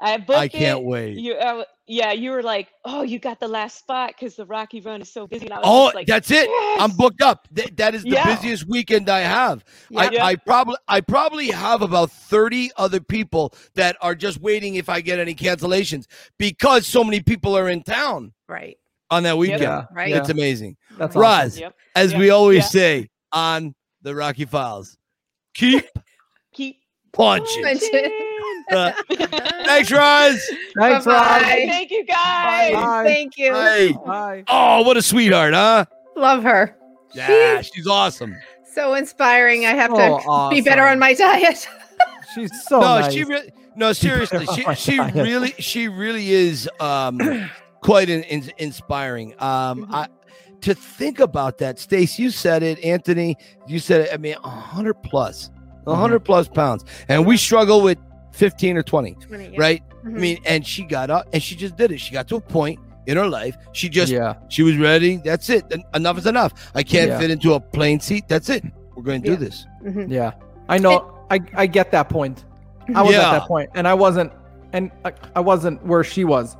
I booked I can't it. wait. You, uh, yeah, you were like, oh, you got the last spot because the Rocky Run is so busy. And I was Oh, like, that's it. I'm booked up. Th- that is the Yeah. busiest weekend I have. I, Yeah. I probably I probably have about 30 other people that are just waiting if I get any cancellations because so many people are in town Right. on that weekend. yeah, Right. yeah. It's amazing. That's Roz, awesome. Yep. as Yeah, we always yeah. say on the Rocky Files, keep [laughs] Keep punching. Punching. Uh, thanks, Roz. Thanks, Bye-bye. Roz. Thank you guys. Bye. Thank you. Hey. Bye. Oh, what a sweetheart, huh? Love her. Yeah, she's awesome. So inspiring. I have So to be better on my diet. [laughs] She's so no, nice. she really no seriously. She she really she really is um [clears throat] quite in, in, inspiring. Um Mhm. I to think about that, Stace, you said it, Anthony, you said it. I mean, hundred plus, Mhm. hundred plus pounds, and we struggle with fifteen or twenty, 20, yeah. right? I Mhm. mean, and she got up and she just did it. She got to a point in her life. She just yeah, she was ready. That's it. Enough is enough. I can't Yeah. fit into a plane seat. That's it. We're going to do Yeah. this. Mhm. yeah. I know. I I get that point. I was at that point, and I wasn't, and I, I wasn't where she was.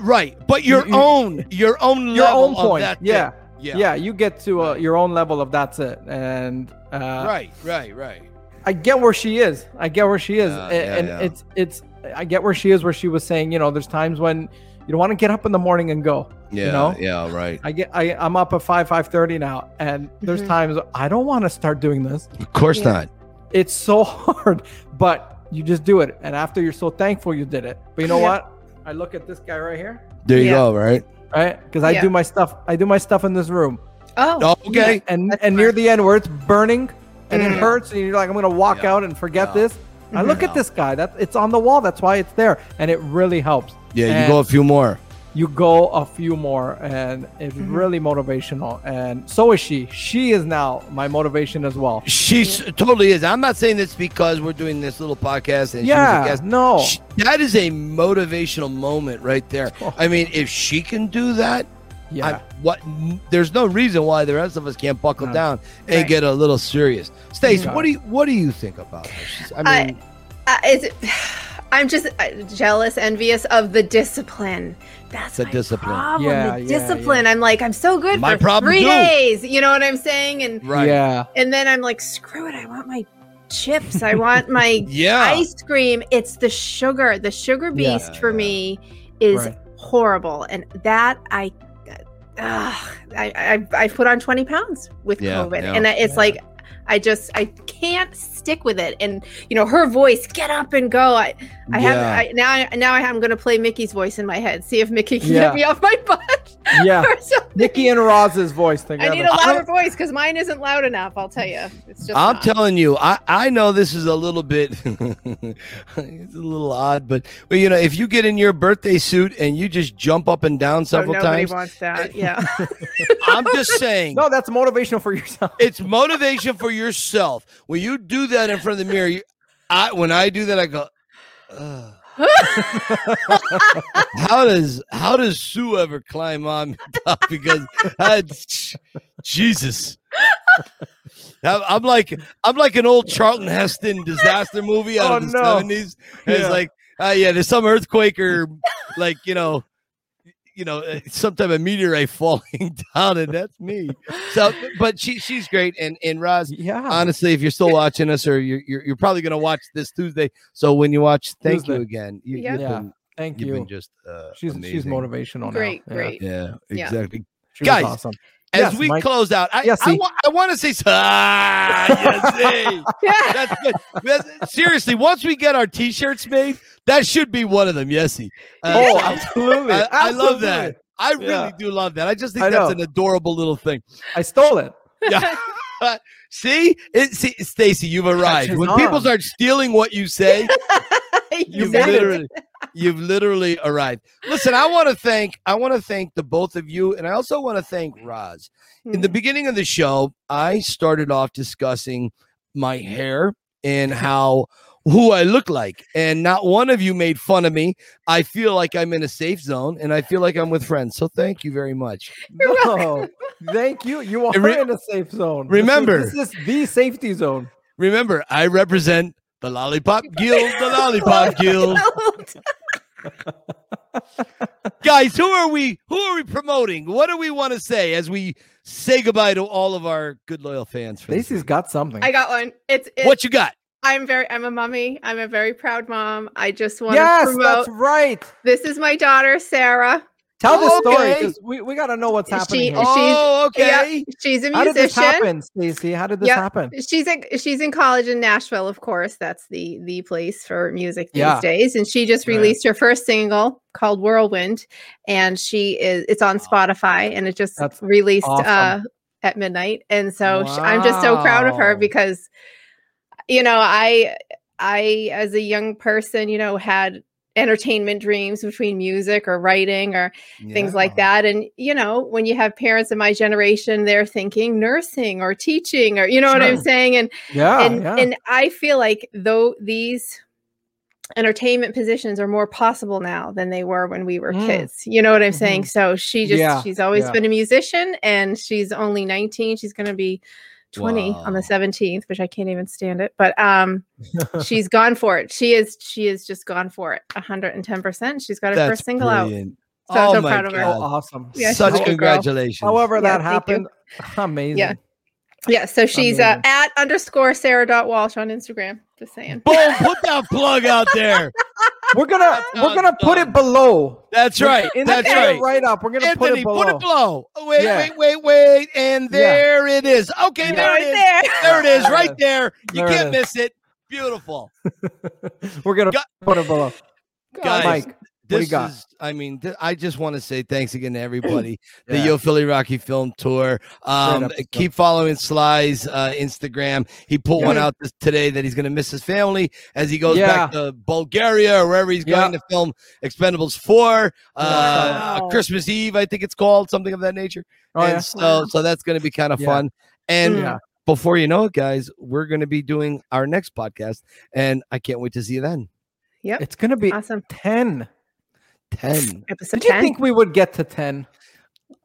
Right, but your You- you- own, your own, Your level own of point, that thing. yeah. yeah, Yeah, you get to uh, your own level of that's it, and uh, Right, right, right. I get where she is. I get where she is, Yeah, a- yeah, and yeah. it's it's. I get where she is, where she was saying, you know, there's times when you don't want to get up in the morning and go. Yeah, you know, yeah, right. I get. I I'm up at five five thirty now, and there's Mhm. times I don't want to start doing this. Of course Yeah. not. It's so [laughs] hard, but you just do it, and after you're so thankful you did it. But you know Yeah. what? I look at this guy right here, There you Yeah. go. Right. right? Because I do my stuff. I do my stuff in this room. Oh, okay. and That's and near the end where it's burning and it Mhm. hurts and you're like i'm gonna walk Yeah. out and forget Yeah. this i look at this guy that it's on the wall that's why it's there and it really helps Yeah, you go a few more. you go a few more and it's Mhm. really motivational and so is she she is now my motivation as well She totally is. I'm not saying this because we're doing this little podcast and she yeah guest. no Sh- That is a motivational moment right there. [laughs] Oh. I mean, if she can do that, yeah I, what? There's no reason why the rest of us can't buckle No. down and Right. get a little serious. Stace, Yeah. what do you what do you think about her? She's, I I- mean, uh, is it, [sighs] I'm just uh, jealous, envious of the discipline. That's The my discipline. problem. Yeah, the yeah, discipline. I'm like, I'm so good My for problem three too. days. You know what I'm saying? And right? yeah and then I'm like, screw it. I want my chips. I want my [laughs] Yeah. ice cream. It's the sugar. The sugar Yeah. beast for me is Right. horrible, and that I. Uh, I, I I put on 20 pounds with Yeah, COVID, yeah. and it's Yeah. like I just I can't stick with it. And you know her voice, get up and go. I I have I, now I, now I'm going to play Mickey's voice in my head. See if Mickey can Yeah. get me off my butt. Yeah [laughs] or nikki and roz's voice I need a louder voice because mine isn't loud enough. I'll tell you. It's just I'm not. telling you, I, I know this is a little bit [laughs] it's a little odd, but but you know, if you get in your birthday suit and you just jump up and down oh, several Oh, nobody times, wants that. Eh, yeah. [laughs] I'm just saying no that's motivational for yourself it's motivation for yourself. When you do that in front of the mirror, you, I when I do that, I go. "Ugh." [laughs] how does how does Sue ever climb on top? Because I, Jesus, I'm like I'm like an old Charlton Heston disaster movie out Oh, of the no. seventies. It's like, uh, yeah, there's some earthquake or like you know, you know, uh, some type of meteorite [laughs] falling down, and that's me. So, but she she's great, and and Roz, yeah honestly, if you're still watching us, or you're you're, you're probably gonna watch this Tuesday. So when you watch, thank you again. You, Yeah. have Yeah. been, thank you've been just uh, she's she's motivational great, now. Yeah. great. Yeah, Yeah. exactly. She was Guys, awesome As Yes, we Mike. close out, I Yes, I, I want to say ah, [laughs] yes. [laughs] Yeah. That's good. That's- seriously, once we get our T-shirts made, that should be one of them. Yesy. Uh, oh [laughs] I- absolutely I, love that. Absolutely. I really Yeah. do love that. I just think that's an adorable little thing. i stole it Yeah. see, it, see, Stacy, you've arrived. When people start stealing what you say, you you've said it. literally, you've literally arrived. Listen, I want to thank, I want to thank the both of you, and I also want to thank Roz. In the hmm. beginning of the show, I started off discussing my hair and how who I look like, and not one of you made fun of me. I feel like I'm in a safe zone, and I feel like I'm with friends. So thank you very much. [laughs] You're no, thank you. You are re- in a safe zone. This is- remember- this is, the safety zone. Remember, I represent the Lollipop Guild, the Lollipop [laughs] Guild. [laughs] Guys, who are we? Who are we promoting? What do we want to say as we say goodbye to all of our good loyal fans? For this Stacey's got something. I got one. It's, it's what you got? I'm very I'm a mommy. I'm a very proud mom. I just want yes, to promote that's right. this is my daughter Sarah. Tell the story Okay. 'cause we, we got to know what's She- happening. here. She's- Oh, okay. She's a musician. How did this musician. happen, Stacey? How did this Yep. happen? She's a, she's in college in Nashville, of course. That's the the place for music these Yeah. days. And she just Right. released her first single called Whirlwind, and she is it's on Spotify, and it just That's released uh, at midnight. And so sh I'm just so proud of her because, you know, I I as a young person, you know, had entertainment dreams between music or writing or things like that. And you know when you have parents in my generation they're thinking nursing or teaching or you know what i'm saying? And Yeah, and yeah. and i feel like though these entertainment positions are more possible now than they were when we were Mm. kids. You know what i'm saying? So she just Yeah, she's always yeah. been a musician and she's only 19 she's going to be 20 on the 17th, which I can't even stand it. But um, [laughs] she's gone for it. She is she is just gone for it. 110%. She's got her That's first single out. brilliant. So I'm oh so my proud of her. Oh, God. awesome. Yeah, Such a girl. congratulations. However Yeah, that thank happened, [laughs] amazing. Yeah, yeah so she's uh, at underscore Sarah dot Walsh on Instagram. Just saying. Boom, put that plug out there. [laughs] We're gonna [laughs] we're gonna put it below. That's right. In That's the right. right up. We're gonna put it below. put it below. Oh, wait, Yeah. wait, wait, wait. And Yeah. there it is. Okay, Yeah. there Right it is. there. There it is, right there. You There can't is. miss it. Beautiful. [laughs] We're gonna Gu- put it below. Guys, Mike, what do you This got? is, I mean, th- I just want to say thanks again to [clears throat] everybody. The Yo Philly Rocky Film Tour. Um, episode. keep following Sly's uh, Instagram. He put one out this, today that he's going to miss his family as he goes Yeah. back to Bulgaria or wherever he's Yeah. going to film Expendables 4. Uh, Wow. Christmas Eve, I think it's called, something of that nature. Oh and yeah. so, Wow. so that's going to be kind of Yeah. fun. And. Yeah. before you know it, guys, we're going to be doing our next podcast, and I can't wait to see you then. Yep. It's gonna be Awesome. ten. 10. Episode Did you think we would get to ten?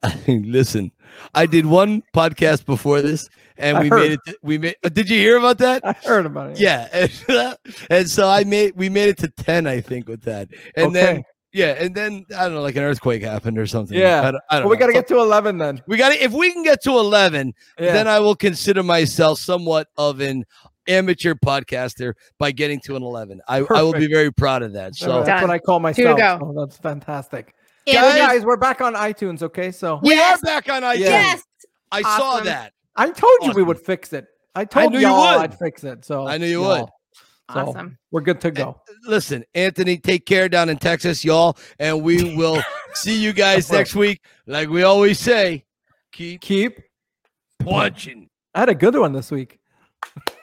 [laughs] Listen, I did one podcast before this, and I we heard. made it. To, we made. uh, Did you hear about that? I heard about it. Yeah, [laughs] and, and so I made. We made it to ten, I think, with that, and then yeah, and then I don't know, like an earthquake happened or something. Yeah. I don't, I don't Well, we gotta get to eleven then. we got to If we can get to eleven, Yeah. then I will consider myself somewhat of an amateur podcaster by getting to an eleven. I, I will be very proud of that. So that's what I call to myself. go. Oh, that's fantastic. And Guys- Hey guys, we're back on iTunes. Okay, so we Yes. are back on iTunes. Yes. I saw that. I told you we would fix it. I told knew you y'all would. I'd fix it. So I knew you y'all. would. So Awesome. We're good to eh, go. listen, Anthony, take care down in Texas, y'all, and we [laughs] will see you guys next week. Like we always say, keep Keep. punching. I had a good one this week. [laughs]